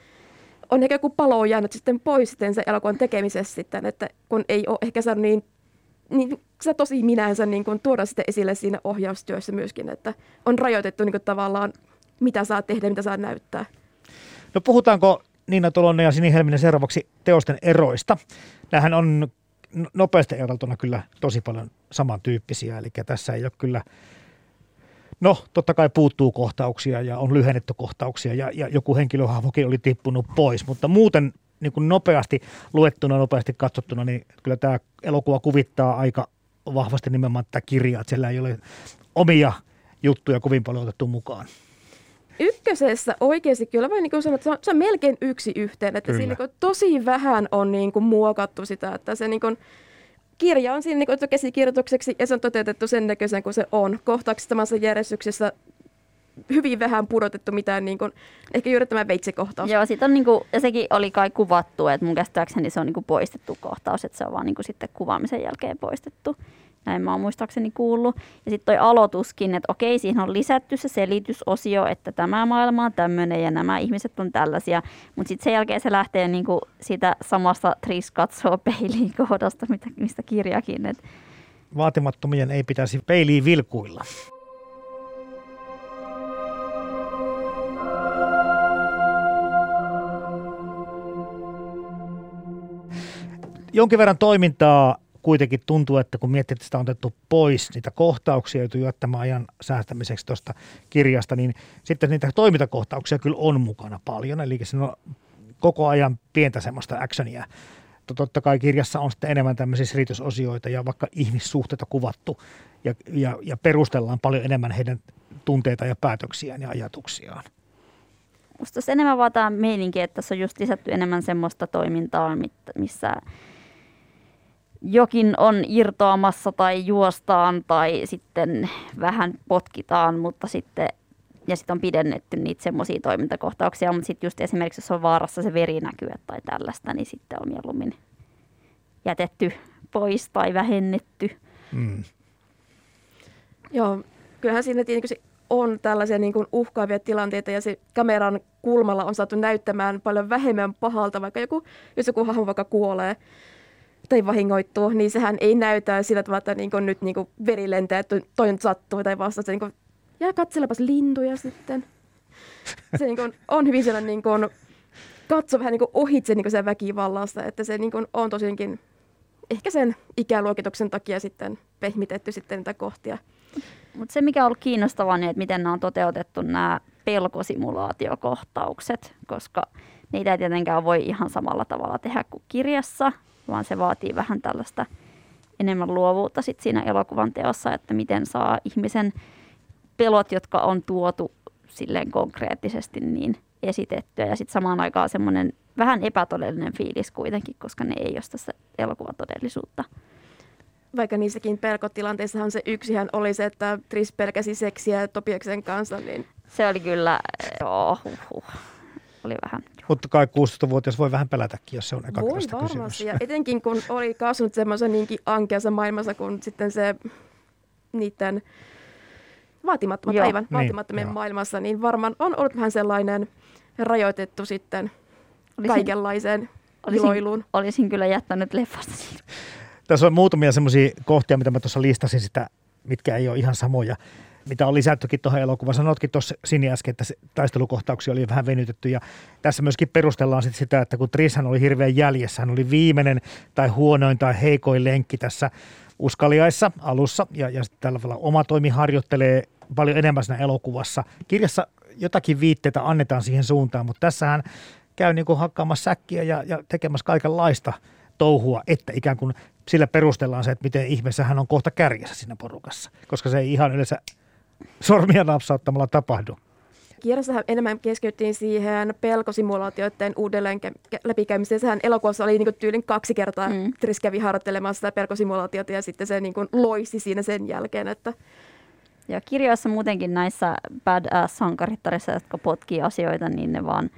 on ehkä joku palo jäänyt sitten pois sitten sen elokuvan tekemisessä sitten, että kun ei ole ehkä saanut niin niin se tosi minänsä niin kuin tuoda sitten esille siinä ohjaustyössä myöskin, että on rajoitettu niin kuin tavallaan, mitä saa tehdä, mitä saa näyttää. No puhutaanko Niina Tolonen ja Sini Helminen seuraavaksi teosten eroista. Nämähän on nopeasti ajateltuna kyllä tosi paljon samantyyppisiä, eli tässä ei ole kyllä No, totta kai puuttuu kohtauksia ja on lyhennetty kohtauksia ja, ja joku henkilöhahmokin oli tippunut pois, mutta muuten niin kuin nopeasti luettuna, nopeasti katsottuna, niin kyllä tämä elokuva kuvittaa aika vahvasti nimenomaan tätä kirjaa, että siellä ei ole omia juttuja kovin paljon otettu mukaan. Ykkösessä oikeasti kyllä voi niin sanoa, että se on, se on melkein yksi yhteen, että siinä niin tosi vähän on niin kuin muokattu sitä, että se niin kuin, kirja on siinä niin käsikirjoitukseksi ja se on toteutettu sen näköisen kuin se on. Kohtauksessa samassa järjestyksessä hyvin vähän pudotettu mitään, niin kuin, ehkä juuri tämä veitsikohtaus. Joo, sit on, niin kuin, ja sekin oli kai kuvattu, että mun käsittääkseni se on niin kuin poistettu kohtaus, että se on vaan niin kuin sitten kuvaamisen jälkeen poistettu. Näin mä oon muistaakseni kuullut. Ja sitten toi aloituskin, että okei, siihen on lisätty se selitysosio, että tämä maailma on tämmöinen ja nämä ihmiset on tällaisia. Mutta sitten sen jälkeen se lähtee niinku siitä samasta Tris katsoo peiliin kohdasta, mistä kirjakin. Et. Vaatimattomien ei pitäisi peiliin vilkuilla. Jonkin verran toimintaa kuitenkin tuntuu, että kun miettii, että sitä on otettu pois niitä kohtauksia, joutuu jättämään ajan säästämiseksi tuosta kirjasta, niin sitten niitä toimintakohtauksia kyllä on mukana paljon. Eli se on koko ajan pientä semmoista actionia. Totta kai kirjassa on sitten enemmän tämmöisiä selitysosioita ja vaikka ihmissuhteita kuvattu ja, ja, ja perustellaan paljon enemmän heidän tunteita ja päätöksiään ja ajatuksiaan. Musta se enemmän vaataa meininki, että tässä on just lisätty enemmän semmoista toimintaa, missä jokin on irtoamassa tai juostaan tai sitten vähän potkitaan, mutta sitten ja sitten on pidennetty niitä semmoisia toimintakohtauksia, mutta sitten just esimerkiksi jos on vaarassa se veri näkyy tai tällaista, niin sitten on mieluummin jätetty pois tai vähennetty. Mm. Joo, kyllähän siinä tietenkin on tällaisia niin kuin uhkaavia tilanteita ja se kameran kulmalla on saatu näyttämään paljon vähemmän pahalta, vaikka joku, jos joku hahmo vaikka kuolee tai vahingoittuu, niin sehän ei näytä sillä tavalla, että niin kuin nyt niin kuin veri lentää, että toi nyt sattuu tai vasta. Se niin jää katselepas lintuja sitten. Se niin kuin, on hyvin sellainen niin kuin, katso vähän niin kuin ohitse niin kuin sen väkivallasta, että se niin kuin, on tosiaankin ehkä sen ikäluokituksen takia sitten pehmitetty sitten niitä kohtia. Mutta se, mikä on ollut kiinnostavaa, niin että miten nämä on toteutettu nämä pelkosimulaatiokohtaukset, koska niitä ei tietenkään voi ihan samalla tavalla tehdä kuin kirjassa, vaan se vaatii vähän tällaista enemmän luovuutta sit siinä elokuvan teossa, että miten saa ihmisen pelot, jotka on tuotu silleen konkreettisesti niin esitettyä ja sitten samaan aikaan semmoinen vähän epätodellinen fiilis kuitenkin, koska ne ei ole tässä elokuvatodellisuutta. Vaikka niissäkin pelkotilanteissahan se yksihän oli se, että Tris pelkäsi seksiä Topiaksen kanssa, niin... Se oli kyllä, joo, huh, huh. Oli vähän. Mutta kai 16-vuotias voi vähän pelätäkin, jos se on eka Voi varmasti, kysymys. ja etenkin kun oli kasvanut semmoisen niinkin ankeassa maailmassa, kun sitten se niiden vaatimattomat Joo, aivan, niin, vaatimattomien jo. maailmassa, niin varmaan on ollut vähän sellainen rajoitettu sitten olisin, kaikenlaiseen olisin, iloiluun. Olisin kyllä jättänyt leffasta. Tässä on muutamia semmoisia kohtia, mitä mä tuossa listasin sitä, mitkä ei ole ihan samoja mitä on lisättykin tuohon elokuvaan. Sanotkin tuossa Sini äsken, että taistelukohtauksia oli vähän venytetty ja tässä myöskin perustellaan sit sitä, että kun Trishan oli hirveän jäljessä, hän oli viimeinen tai huonoin tai heikoin lenkki tässä uskaliaissa alussa ja, ja tällä tavalla oma toimi harjoittelee paljon enemmän siinä elokuvassa. Kirjassa jotakin viitteitä annetaan siihen suuntaan, mutta tässähän käy niin kuin hakkaamassa säkkiä ja, ja tekemässä kaikenlaista touhua, että ikään kuin sillä perustellaan se, että miten ihmeessä hän on kohta kärjessä siinä porukassa, koska se ei ihan yleensä sormia napsauttamalla tapahdu. Kirjassahan enemmän keskityttiin siihen pelkosimulaatioiden uudelleen läpikäymiseen. Sehän elokuvassa oli niin tyylin kaksi kertaa. Mm. Tris kävi harjoittelemassa sitä pelkosimulaatiota ja sitten se niin loisi siinä sen jälkeen. Että ja kirjoissa muutenkin näissä badass-sankarittarissa, jotka potkii asioita, niin ne vaan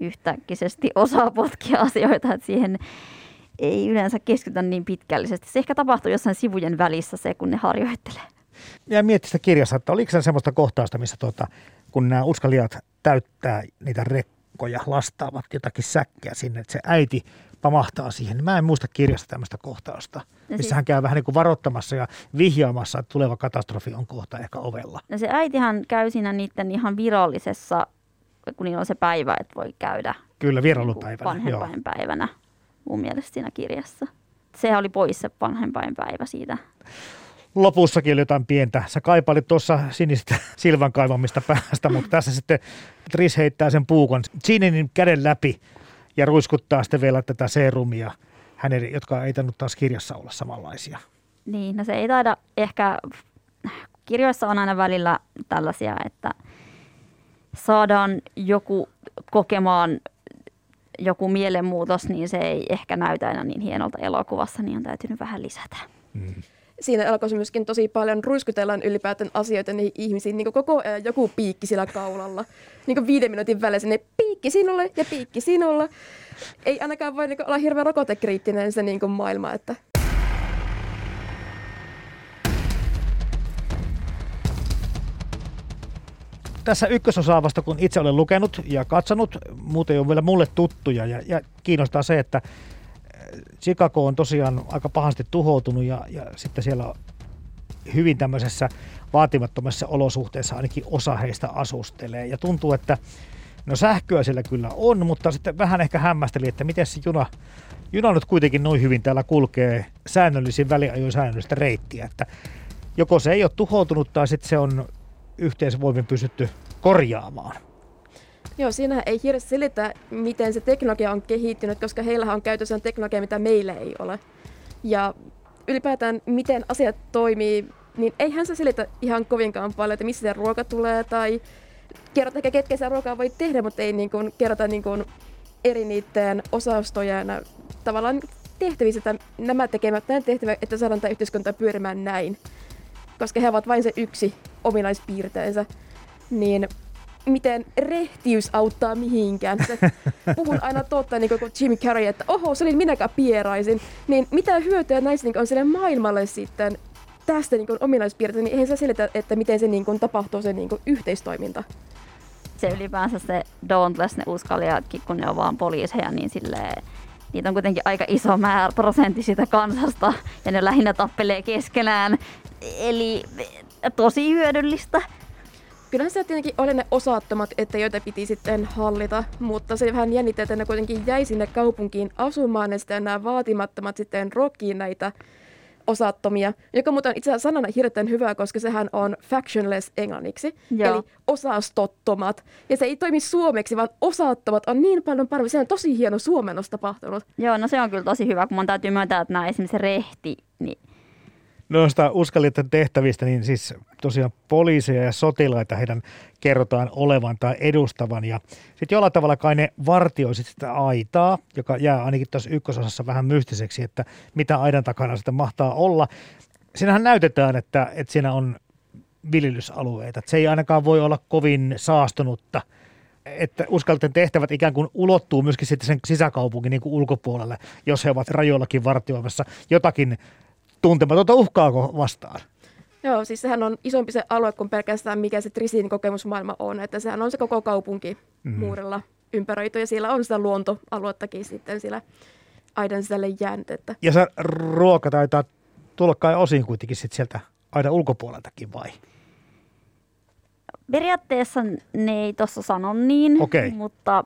yhtäkkisesti osaa potkia asioita, että siihen ei yleensä keskitytä niin pitkällisesti. Se ehkä tapahtuu jossain sivujen välissä se, kun ne harjoittelee. Ja mietti sitä kirjassa, että oliko se semmoista kohtausta, missä tuota, kun nämä uskaliat täyttää niitä rekkoja, lastaavat jotakin säkkiä sinne, että se äiti pamahtaa siihen. Niin mä en muista kirjasta tämmöistä kohtausta, no missä siis, hän käy vähän niin kuin varoittamassa ja vihjaamassa, että tuleva katastrofi on kohta ehkä ovella. No se äitihän käy siinä niiden ihan virallisessa, kun niillä on se päivä, että voi käydä. Kyllä, vierailupäivänä. Niin vanhempainpäivänä mun mielestä siinä kirjassa. Sehän oli pois se vanhempainpäivä siitä lopussakin oli jotain pientä. Sä kaipailit tuossa sinistä silvan kaivamista päästä, mutta tässä sitten Tris heittää sen puukon Jeanin käden läpi ja ruiskuttaa sitten vielä tätä serumia hänen, jotka ei tainnut taas kirjassa olla samanlaisia. Niin, no se ei taida ehkä, kirjoissa on aina välillä tällaisia, että saadaan joku kokemaan joku mielenmuutos, niin se ei ehkä näytä aina niin hienolta elokuvassa, niin on täytynyt vähän lisätä. Mm siinä elokuvassa myöskin tosi paljon ruiskutellaan ylipäätään asioita niihin ihmisiin, niin koko ajan joku piikki sillä kaulalla. Niin kuin viiden minuutin välein sinne piikki sinulle ja piikki sinulle. Ei ainakaan voi niin olla hirveän rokotekriittinen se niin maailma, että tässä ykkösosaavasta, kun itse olen lukenut ja katsonut, muuten on vielä mulle tuttuja ja, ja kiinnostaa se, että Chicago on tosiaan aika pahasti tuhoutunut ja, ja sitten siellä hyvin tämmöisessä vaatimattomassa olosuhteessa ainakin osa heistä asustelee. Ja tuntuu, että no sähköä siellä kyllä on, mutta sitten vähän ehkä hämmästeli, että miten se juna, juna nyt kuitenkin noin hyvin täällä kulkee säännöllisin väliajoin säännöllistä reittiä. Että joko se ei ole tuhoutunut tai sitten se on yhteisvoimin pysytty korjaamaan. Joo, siinä ei hirveästi selitä, miten se teknologia on kehittynyt, koska heillä on käytössä teknologia, mitä meillä ei ole. Ja ylipäätään, miten asiat toimii, niin eihän se selitä ihan kovinkaan paljon, että missä se ruoka tulee tai kerrota ehkä ketkä sitä ruokaa voi tehdä, mutta ei niin kuin, kerrota niin kuin eri niiden osastoja ja tavallaan tehtävissä, että nämä tekevät näin tehtävä, että saadaan tämä yhteiskunta pyörimään näin. Koska he ovat vain se yksi ominaispiirteensä. Niin miten rehtiys auttaa mihinkään. Se, puhun aina totta, niin kuin Jim Carrey, että oho, se oli minäkään pieraisin. Niin mitä hyötyä näistä niin on sille maailmalle sitten tästä niin ominaispiirteistä, niin eihän se selitä, että miten se niin kuin, tapahtuu se niin kuin, yhteistoiminta. Se ylipäänsä se Dauntless, ne uskaliatkin, kun ne on vaan poliiseja, niin silleen, niitä on kuitenkin aika iso määrä prosentti sitä kansasta, ja ne lähinnä tappelee keskenään. Eli tosi hyödyllistä. Kyllähän se tietenkin oli ne osattomat, että joita piti sitten hallita, mutta se vähän jännittää, että ne kuitenkin jäi sinne kaupunkiin asumaan ja sitten nämä vaatimattomat sitten rokkiin näitä osattomia, joka muuten itse asiassa sanana hirveän hyvä, koska sehän on factionless englanniksi, Joo. eli osastottomat. Ja se ei toimi suomeksi, vaan osattomat on niin paljon parempi. Se on tosi hieno suomennos tapahtunut. Joo, no se on kyllä tosi hyvä, kun mun täytyy myöntää, että nämä esimerkiksi rehti, noista uskallijoiden tehtävistä, niin siis tosiaan poliiseja ja sotilaita heidän kerrotaan olevan tai edustavan. Ja sitten jollain tavalla kai ne vartioisit sitä aitaa, joka jää ainakin tuossa ykkösosassa vähän mystiseksi, että mitä aidan takana sitten mahtaa olla. Siinähän näytetään, että, että siinä on viljelysalueita. Että se ei ainakaan voi olla kovin saastunutta että uskalten tehtävät ikään kuin ulottuu myöskin sitten sen sisäkaupungin niin kuin ulkopuolelle, jos he ovat rajoillakin vartioimassa jotakin tuntematonta uhkaako vastaan? Joo, siis sehän on isompi se alue kuin pelkästään mikä se Trisin kokemusmaailma on, että sehän on se koko kaupunki mm. muurilla ympäröity ja siellä on sitä luontoaluettakin sitten siellä aidan sisälle jäänyt. Että. Ja se ruoka taitaa tulla kai osin kuitenkin sit sieltä aidan ulkopuoleltakin vai? Periaatteessa ne ei tuossa sano niin, okay. mutta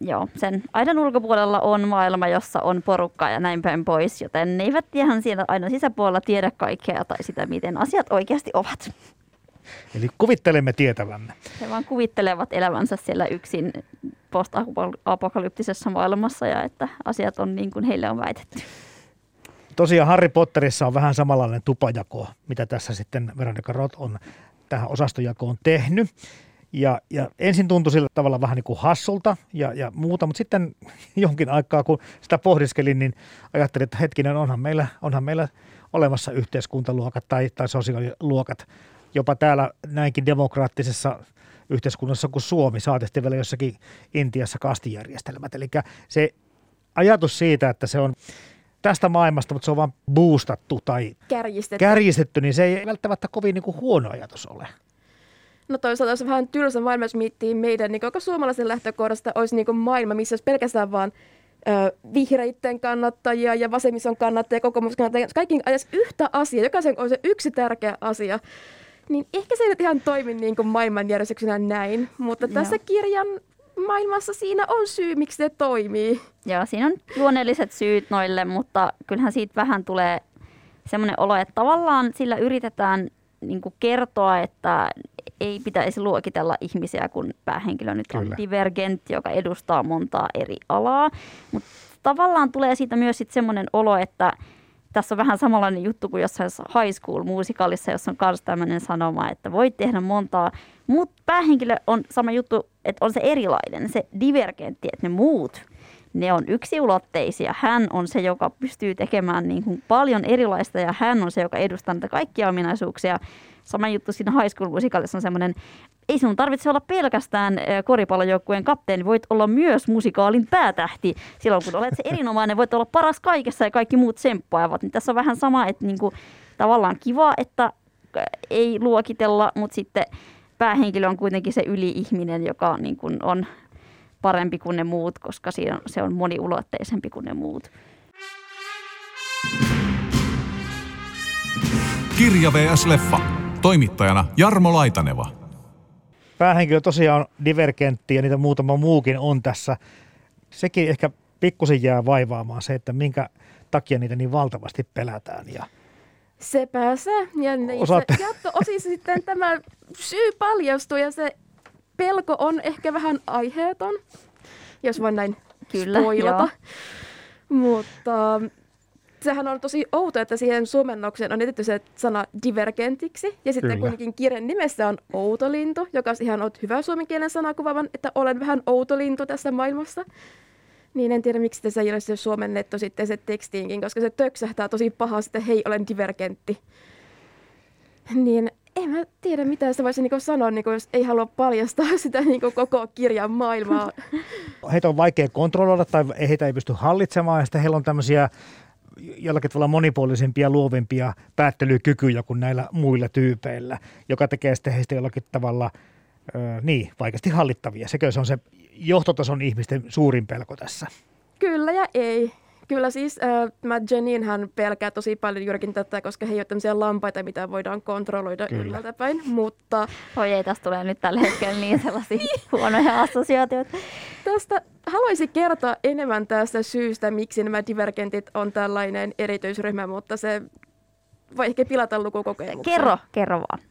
joo, sen aidan ulkopuolella on maailma, jossa on porukkaa ja näin päin pois, joten ne eivät ihan siellä aidan sisäpuolella tiedä kaikkea tai sitä, miten asiat oikeasti ovat. Eli kuvittelemme tietävämme. He vaan kuvittelevat elävänsä siellä yksin post-apokalyptisessa maailmassa ja että asiat on niin kuin heille on väitetty. Tosiaan Harry Potterissa on vähän samanlainen tupajako, mitä tässä sitten Veronica Roth on tähän osastojakoon tehnyt. Ja, ja ensin tuntui sillä tavalla vähän niin kuin hassulta ja, ja muuta, mutta sitten jonkin aikaa, kun sitä pohdiskelin, niin ajattelin, että hetkinen, onhan meillä, onhan meillä olemassa yhteiskuntaluokat tai, tai sosiaaliluokat jopa täällä näinkin demokraattisessa yhteiskunnassa kuin Suomi, saatesti vielä jossakin Intiassa kastijärjestelmät. Eli se ajatus siitä, että se on tästä maailmasta, mutta se on vain boostattu tai kärjistetty, kärjistetty niin se ei välttämättä kovin niin kuin huono ajatus ole. No toisaalta se vähän tylsä maailma, jos miettii meidän niin koko suomalaisen lähtökohdasta, olisi niin kuin maailma, missä olisi pelkästään vaan ö, vihreitten kannattajia ja vasemmiston kannattajia, kokoomus kannattajia, kaikki ajas yhtä asiaa, jokaisen on se yksi tärkeä asia. Niin ehkä se ei nyt ihan toimi niin kuin maailmanjärjestyksenä näin, mutta tässä Joo. kirjan maailmassa siinä on syy, miksi se toimii. Joo, siinä on luonnolliset syyt noille, mutta kyllähän siitä vähän tulee semmoinen olo, että tavallaan sillä yritetään niin kuin kertoa, että ei pitäisi luokitella ihmisiä, kun päähenkilö nyt Kyllä. on divergentti, joka edustaa montaa eri alaa. Mutta tavallaan tulee siitä myös sitten semmoinen olo, että tässä on vähän samanlainen juttu kuin jossain high school muusikaalissa, jossa on myös tämmöinen sanoma, että voit tehdä montaa, mutta päähenkilö on sama juttu, että on se erilainen, se divergentti, että ne muut, ne on yksiulotteisia. Hän on se, joka pystyy tekemään niin kuin paljon erilaista ja hän on se, joka edustaa näitä kaikkia ominaisuuksia. Sama juttu siinä High School Musicalissa on semmoinen, ei sinun tarvitse olla pelkästään koripallojoukkueen kapteeni, voit olla myös musikaalin päätähti. Silloin kun olet se erinomainen, voit olla paras kaikessa ja kaikki muut semppaavat. Niin tässä on vähän sama, että niin kuin, tavallaan kiva, että ei luokitella, mutta sitten päähenkilö on kuitenkin se yli-ihminen, joka niin kuin on parempi kuin ne muut, koska se on moniulotteisempi kuin ne muut. Kirja vs. Leffa. Toimittajana Jarmo Laitaneva. Päähenkilö tosiaan on divergentti ja niitä muutama muukin on tässä. Sekin ehkä pikkusen jää vaivaamaan se, että minkä takia niitä niin valtavasti pelätään. Ja se pääsee. Ja niin Osaatte. se jatko osin sitten tämä syy paljastuu ja se pelko on ehkä vähän aiheeton, jos voin näin Kyllä, spoilata. Mutta sehän on tosi outo, että siihen suomennokseen on etetty se sana divergentiksi. Ja sitten Kyllä. kuitenkin kirjan nimessä on outolintu, joka on ihan hyvä suomen kielen sana kuvaavan, että olen vähän outolintu tässä maailmassa. Niin en tiedä, miksi tässä ei ole se suomennettu sitten se tekstiinkin, koska se töksähtää tosi pahasti, että hei, olen divergentti. Niin en mä tiedä, mitä sitä voisi niinku sanoa, niinku, jos ei halua paljastaa sitä niinku koko kirjan maailmaa. Heitä on vaikea kontrolloida tai heitä ei pysty hallitsemaan ja sitten heillä on tämmöisiä jollakin tavalla monipuolisempia, luovimpia päättelykykyjä kuin näillä muilla tyypeillä, joka tekee sitten heistä jollakin tavalla ö, niin, vaikeasti hallittavia. Sekö se on se johtotason ihmisten suurin pelko tässä? Kyllä ja ei. Kyllä siis äh, mä Jenin hän pelkää tosi paljon juurikin tätä, koska he ei ole tämmöisiä lampaita, mitä voidaan kontrolloida Kyllä. ylhäältä päin. Mutta Oi ei, tästä tulee nyt tällä hetkellä niin sellaisia huonoja assosiaatioita. tästä haluaisin kertoa enemmän tästä syystä, miksi nämä divergentit on tällainen erityisryhmä, mutta se voi ehkä pilata lukukokemuksen. Kerro, kerro vaan.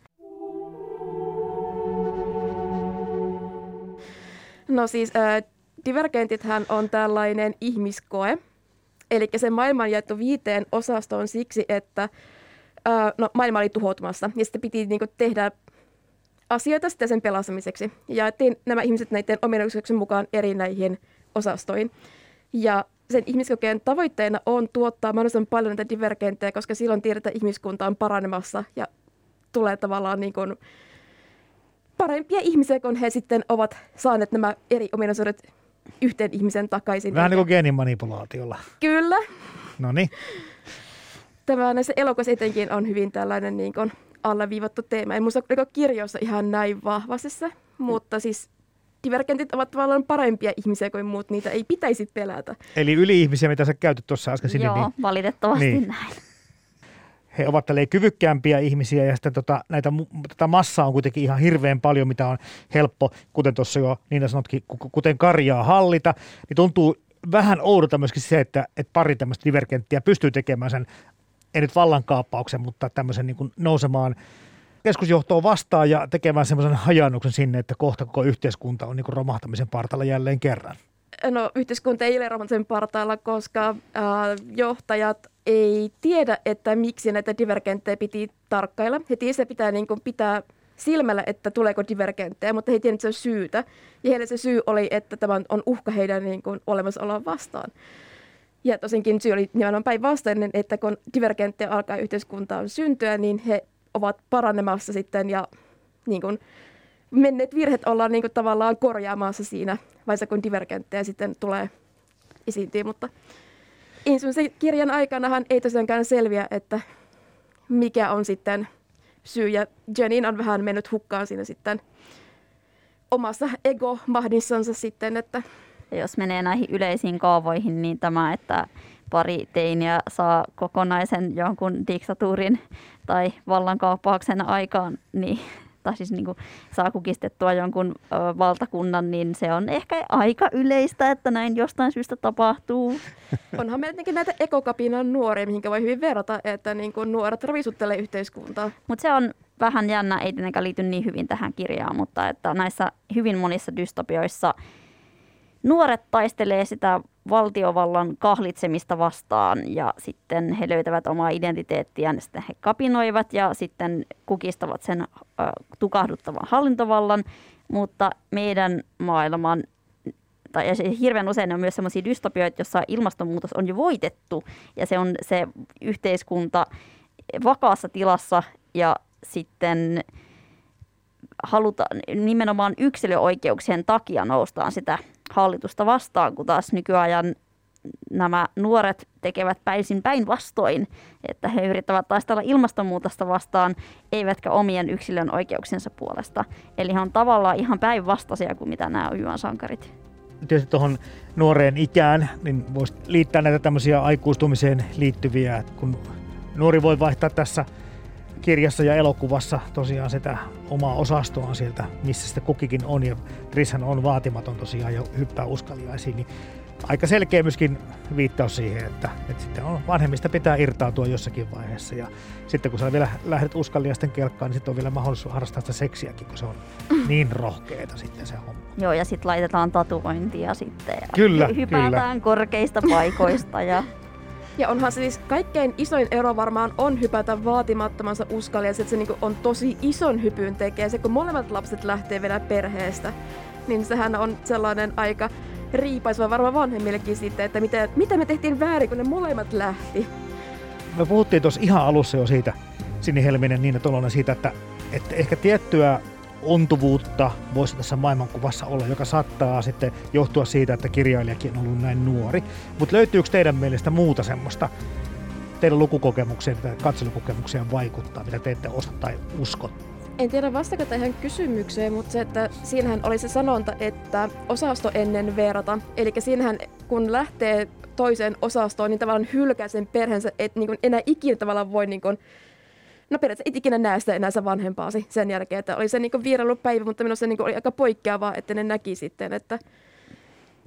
No siis äh, divergentithän on tällainen ihmiskoe. Eli se maailma on jaettu viiteen osastoon siksi, että äh, no, maailma oli tuhoutumassa ja sitten piti niinku, tehdä asioita sitten sen pelastamiseksi. Ja jaettiin nämä ihmiset näiden ominaisuuksien mukaan eri näihin osastoihin. Ja sen ihmiskokeen tavoitteena on tuottaa mahdollisimman paljon näitä divergenttejä, koska silloin tiedetään, että ihmiskunta on paranemassa ja tulee tavallaan niin kuin parempia ihmisiä, kun he sitten ovat saaneet nämä eri ominaisuudet yhteen ihmisen takaisin. Vähän niin kuin geenimanipulaatiolla. Kyllä. No niin. Tämä näissä elokuvissa etenkin on hyvin tällainen niin kuin alleviivattu teema. En muista oliko kirjoissa ihan näin vahvasti se, mutta siis divergentit ovat tavallaan parempia ihmisiä kuin muut, niitä ei pitäisi pelätä. Eli yli-ihmisiä, mitä sä käytit tuossa äsken, Sini, Joo, niin valitettavasti Niin. niin. näin. He ovat tälleen kyvykkäämpiä ihmisiä ja sitten tota, näitä, tätä massaa on kuitenkin ihan hirveän paljon, mitä on helppo, kuten tuossa jo Niina sanotkin, ku- kuten karjaa hallita, niin tuntuu vähän oudolta myöskin se, että, että pari tämmöistä divergenttiä pystyy tekemään sen, ei nyt vallankaappauksen, mutta tämmöisen niin kuin nousemaan keskusjohtoon vastaan ja tekemään semmoisen hajannuksen sinne, että kohta koko yhteiskunta on niin kuin romahtamisen partalla jälleen kerran. No, yhteiskunta ei ole romahtamisen partaalla, koska äh, johtajat ei tiedä, että miksi näitä divergenttejä piti tarkkailla. He tiesivät, pitää niin kuin, pitää silmällä, että tuleeko divergenttejä, mutta he tienneet, että se on syytä. Ja heille se syy oli, että tämä on uhka heidän niin kuin, olemassaoloa vastaan. Ja tosinkin syy oli nimenomaan päinvastainen, että kun divergenttejä alkaa yhteiskuntaan syntyä, niin he ovat paranemassa sitten ja niin kuin, menneet virheet ollaan niin kuin, tavallaan korjaamassa siinä vaiheessa, kun divergenttejä sitten tulee esiintyä. Mutta ensimmäisen kirjan aikanahan ei tosiaankaan selviä, että mikä on sitten syy. Ja Jenin on vähän mennyt hukkaan siinä sitten omassa ego-mahdissansa sitten, että Ja jos menee näihin yleisiin kaavoihin, niin tämä, että pari teiniä saa kokonaisen jonkun diktatuurin tai vallankaappauksen aikaan, niin, tai siis niin kuin saa kukistettua jonkun ö, valtakunnan, niin se on ehkä aika yleistä, että näin jostain syystä tapahtuu. onhan meillä näitä ekokapinan nuoria, mihinkä voi hyvin verrata, että niin kuin nuoret ravisuttelee yhteiskuntaa. Mutta se on vähän jännä, ei tietenkään liity niin hyvin tähän kirjaan, mutta että näissä hyvin monissa dystopioissa nuoret taistelee sitä valtiovallan kahlitsemista vastaan. Ja sitten he löytävät omaa identiteettiään, sitten he kapinoivat ja sitten kukistavat sen äh, tukahduttavan hallintovallan, mutta meidän maailman tai hirveän usein on myös sellaisia dystopioita, joissa ilmastonmuutos on jo voitettu. Ja se on se yhteiskunta vakaassa tilassa ja sitten halutaan nimenomaan yksilöoikeuksien takia noustaan sitä hallitusta vastaan, kun taas nykyajan nämä nuoret tekevät päisin päinvastoin, että he yrittävät taistella ilmastonmuutosta vastaan, eivätkä omien yksilön oikeuksensa puolesta. Eli he on tavallaan ihan päinvastaisia kuin mitä nämä on sankarit. tietysti tuohon nuoreen ikään, niin voisi liittää näitä tämmöisiä aikuistumiseen liittyviä, että kun nuori voi vaihtaa tässä kirjassa ja elokuvassa tosiaan sitä omaa osastoaan sieltä, missä sitten kukikin on, ja Trishan on vaatimaton tosiaan ja hyppää uskaliaisiin, niin aika selkeä myöskin viittaus siihen, että, että sitten on, vanhemmista pitää irtautua jossakin vaiheessa, ja sitten kun sä vielä lähdet uskaliaisten kelkkaan, niin sitten on vielä mahdollisuus harrastaa sitä seksiäkin, kun se on niin rohkeeta sitten se homma. Joo, ja sitten laitetaan tatuointia sitten. Ja Kyllä, hy- hypätään korkeista paikoista ja Ja onhan se siis kaikkein isoin ero varmaan on hypätä vaatimattomansa uskalliaksi, että se niinku on tosi ison hypyn tekee. Se kun molemmat lapset lähtee vielä perheestä, niin sehän on sellainen aika riipaiseva varmaan vanhemmillekin sitten, että mitä, mitä me tehtiin väärin, kun ne molemmat lähti. Me puhuttiin tuossa ihan alussa jo siitä, Sini Helminen, Niina Tolonen, siitä, että, että ehkä tiettyä ontuvuutta voisi tässä maailmankuvassa olla, joka saattaa sitten johtua siitä, että kirjailijakin on ollut näin nuori. Mutta löytyykö teidän mielestä muuta semmoista teidän lukukokemukseen tai katselukokemukseen vaikuttaa, mitä te ette osa tai usko? En tiedä vastako tähän kysymykseen, mutta se, että siinähän oli se sanonta, että osasto ennen verrata. Eli siinähän kun lähtee toiseen osastoon, niin tavallaan hylkää sen perheensä, että niin enää ikinä tavallaan voi niin kuin, no periaatteessa et ikinä näe sitä enää vanhempaasi sen jälkeen, että oli se niin vierailupäivä, mutta minusta se niin oli aika poikkeavaa, että ne näki sitten, että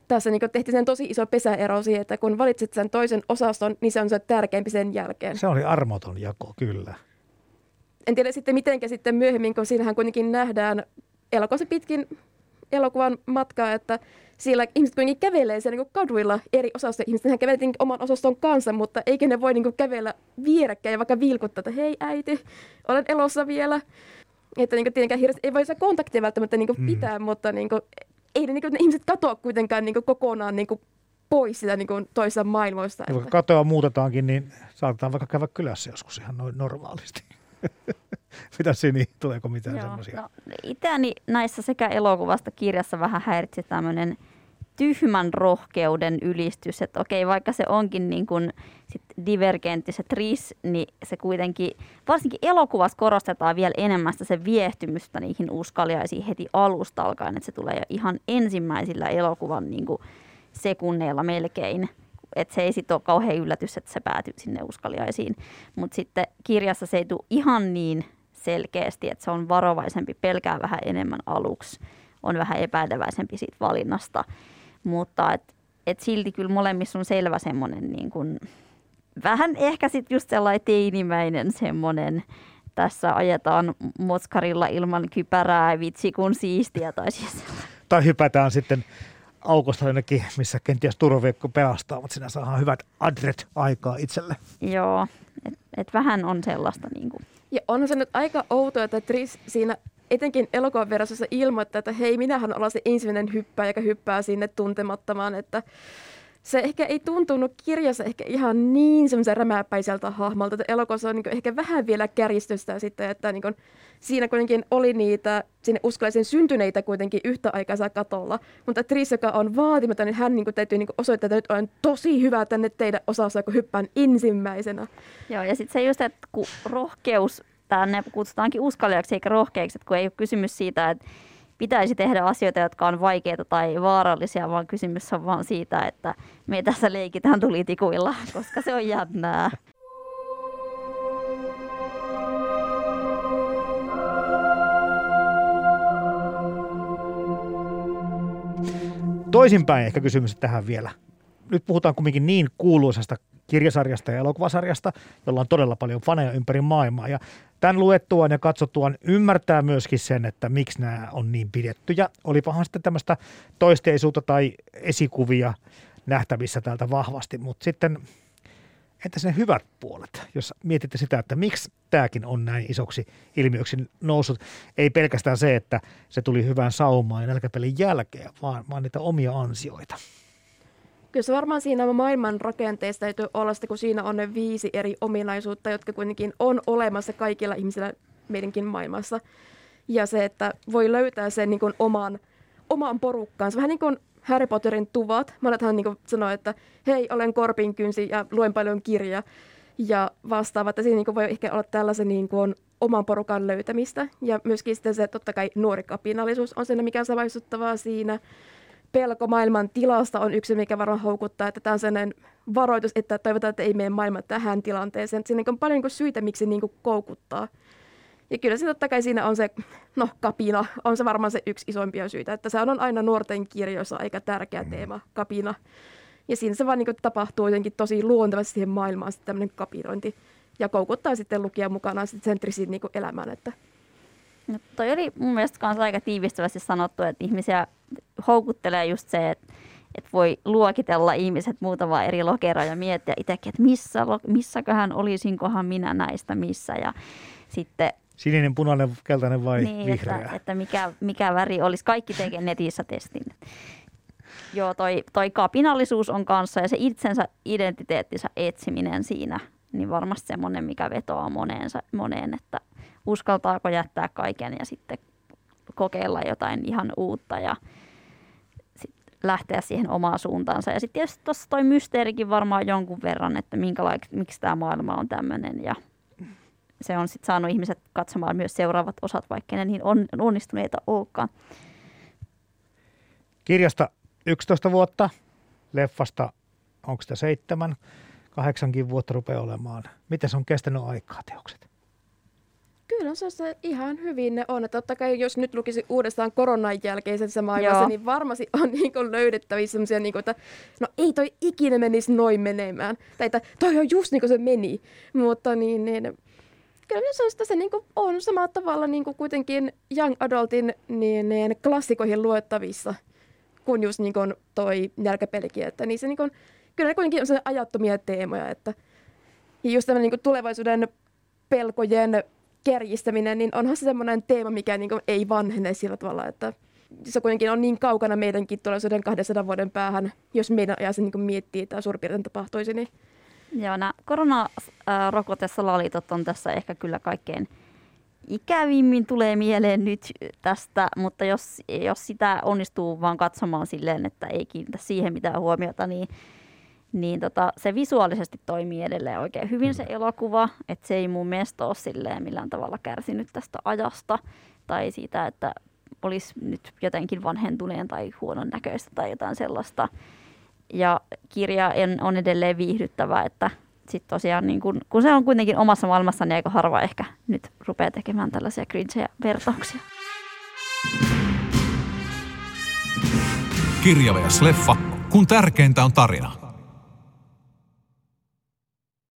tässä niin tehtiin sen tosi iso pesäero siihen, että kun valitset sen toisen osaston, niin se on se tärkeämpi sen jälkeen. Se oli armoton jako, kyllä. En tiedä sitten mitenkä sitten myöhemmin, kun siinähän kuitenkin nähdään elokuvassa pitkin elokuvan matkaa, että siellä ihmiset kuitenkin kävelee siellä niin kaduilla eri osastoja. Ihmiset kävelee oman osaston kanssa, mutta eikö ne voi niin kävellä vierekkäin ja vaikka vilkuttaa, että hei äiti, olen elossa vielä. Että niin kuin, tietenkään hirveästi ei voi saa kontaktia välttämättä niin mm. pitää, mutta niin kuin, ei ne, niin kuin, ne ihmiset katoa kuitenkaan niin kuin, kokonaan niin kuin, pois sitä niin kuin, toisesta maailmoista. Ja vaikka katoa muutetaankin, niin saatetaan vaikka käydä kylässä joskus ihan noin normaalisti. Mitä Sini, tuleeko mitään semmoisia? No, itseäni näissä sekä elokuvasta kirjassa vähän häiritsi tämmöinen tyhmän rohkeuden ylistys, että okei, vaikka se onkin niin kuin sit divergentti se tris, niin se kuitenkin, varsinkin elokuvassa korostetaan vielä enemmän sitä se viehtymystä niihin uskaliaisiin heti alusta alkaen, että se tulee jo ihan ensimmäisillä elokuvan niin kuin sekunneilla melkein. Että se ei sitten ole kauhean yllätys, että se päätyy sinne uskaliaisiin. Mutta sitten kirjassa se ei tule ihan niin selkeästi, että se on varovaisempi, pelkää vähän enemmän aluksi, on vähän epäileväisempi siitä valinnasta. Mutta et, et silti kyllä molemmissa on selvä semmoinen niin kuin, vähän ehkä sitten just sellainen teinimäinen semmoinen, tässä ajetaan motskarilla ilman kypärää, vitsi kun siistiä tai siis Tai hypätään sitten aukosta jonnekin, missä kenties turvaviekko pelastaa, mutta siinä saadaan hyvät adret aikaa itselle. Joo, että et vähän on sellaista. Niin kuin. Ja on se nyt aika outoa, että Tris siinä etenkin elokuvan verrassa ilmoittaa, että hei, minähän olen se ensimmäinen hyppää, joka hyppää sinne tuntemattomaan, että se ehkä ei tuntunut kirjassa ehkä ihan niin semmoisen rämäpäiseltä hahmolta, että elokuvassa on niin ehkä vähän vielä kärjistystä sitten, että niin siinä kuitenkin oli niitä sinne uskolaisen syntyneitä kuitenkin yhtä aikaa katolla, mutta Tris, joka on vaatimaton, niin hän niin kuin, täytyy niin kuin osoittaa, että nyt olen tosi hyvä tänne teidän osassa, kun hyppään ensimmäisenä. Joo, ja sitten se just, että kun rohkeus, tänne kutsutaankin uskaliaksi eikä rohkeiksi, että kun ei ole kysymys siitä, että pitäisi tehdä asioita, jotka on vaikeita tai vaarallisia, vaan kysymys on vaan siitä, että me tässä leikitään tulitikuilla, koska se on jännää. Toisinpäin ehkä kysymys tähän vielä. Nyt puhutaan kumminkin niin kuuluisasta kirjasarjasta ja elokuvasarjasta, jolla on todella paljon faneja ympäri maailmaa. Ja tämän luettuaan ja katsottuaan ymmärtää myöskin sen, että miksi nämä on niin pidettyjä. Olipahan sitten tämmöistä toisteisuutta tai esikuvia nähtävissä täältä vahvasti, mutta sitten entäs ne hyvät puolet, jos mietitte sitä, että miksi tämäkin on näin isoksi ilmiöksi noussut. Ei pelkästään se, että se tuli hyvään saumaan ja nälkäpelin jälkeen, vaan, vaan niitä omia ansioita. Kyllä se varmaan siinä maailman rakenteesta täytyy olla sitä, kun siinä on ne viisi eri ominaisuutta, jotka kuitenkin on olemassa kaikilla ihmisillä meidänkin maailmassa. Ja se, että voi löytää sen niin kuin oman, oman porukkaansa. Vähän niin kuin Harry Potterin tuvat. Monethan niin sanoo, että hei, olen korpinkynsi ja luen paljon kirjaa ja vastaava, että siinä niin voi ehkä olla tällaisen niin kuin oman porukan löytämistä. Ja myöskin sitten se, totta kai nuori kapinallisuus on siinä, mikä on siinä pelko maailman tilasta on yksi, mikä varmaan houkuttaa, että tämä on sellainen varoitus, että toivotaan, että ei mene maailma tähän tilanteeseen. Siinä on paljon niin syitä, miksi niin koukuttaa. Ja kyllä se totta kai siinä on se, no kapina, on se varmaan se yksi isoimpia syitä, että se on aina nuorten kirjoissa aika tärkeä mm. teema, kapina. Ja siinä se vaan niin tapahtuu jotenkin tosi luontevasti siihen maailmaan sitten tämmöinen kapinointi ja koukuttaa sitten lukija mukana sitten sentrisiin niin elämään, että No toi oli mun mielestä myös aika tiivistävästi sanottu, että ihmisiä houkuttelee just se, että, että voi luokitella ihmiset muutama eri lokeroa ja miettiä itsekin, että missä, missäköhän olisinkohan minä näistä missä. Ja sitten Sininen, punainen, keltainen vai niin, vihreä? Että, että mikä, mikä väri olisi. Kaikki tekee netissä testin. Joo, toi, toi kapinallisuus on kanssa ja se itsensä identiteettinsä etsiminen siinä, niin varmasti semmoinen, mikä vetoaa moneen, moneen että uskaltaako jättää kaiken ja sitten kokeilla jotain ihan uutta ja sit lähteä siihen omaan suuntaansa. Ja sitten tietysti tuossa toi mysteerikin varmaan jonkun verran, että miksi tämä maailma on tämmöinen ja se on sitten saanut ihmiset katsomaan myös seuraavat osat, vaikka ne niin on, onnistuneita olekaan. Kirjasta 11 vuotta, leffasta onko sitä seitsemän, kahdeksankin vuotta rupeaa olemaan. Miten se on kestänyt aikaa teokset? Kyllä se, se ihan hyvin ne on. Totta kai jos nyt lukisi uudestaan koronan jälkeisessä maailmassa, Joo. niin varmasti on niin kuin löydettävissä sellaisia, niin kuin, että no ei toi ikinä menisi noin menemään. Tai että toi on just niin kuin se meni. Mutta niin, niin kyllä se on, sitä, se niin kuin on samalla tavalla niin kuin kuitenkin young adultin niin, niin klassikoihin luettavissa kuin just niin kuin toi nälkäpelikin. Että niin se niin kuin, kyllä ne kuitenkin on ajattomia teemoja. Että, ja just tämmöinen niin tulevaisuuden pelkojen kärjistäminen, niin onhan se semmoinen teema, mikä niin kuin ei vanhene sillä tavalla, että se kuitenkin on niin kaukana meidänkin tulevaisuuden 200 vuoden päähän, jos meidän ajassa niin miettii, että suurin piirtein tapahtuisi. Niin. Joo, nämä koronarokotessalaliitot on tässä ehkä kyllä kaikkein ikävimmin tulee mieleen nyt tästä, mutta jos, jos sitä onnistuu vaan katsomaan silleen, että ei kiinnitä siihen mitään huomiota, niin niin tota, se visuaalisesti toimii edelleen oikein hyvin se elokuva, että se ei mun mielestä ole silleen millään tavalla kärsinyt tästä ajasta tai siitä, että olisi nyt jotenkin vanhentuneen tai huonon näköistä tai jotain sellaista. Ja kirja on edelleen viihdyttävä, että sitten tosiaan niin kun, kun se on kuitenkin omassa maailmassa, niin aika harva ehkä nyt rupeaa tekemään tällaisia cringeja vertauksia. Kirja vs. leffa, kun tärkeintä on tarina.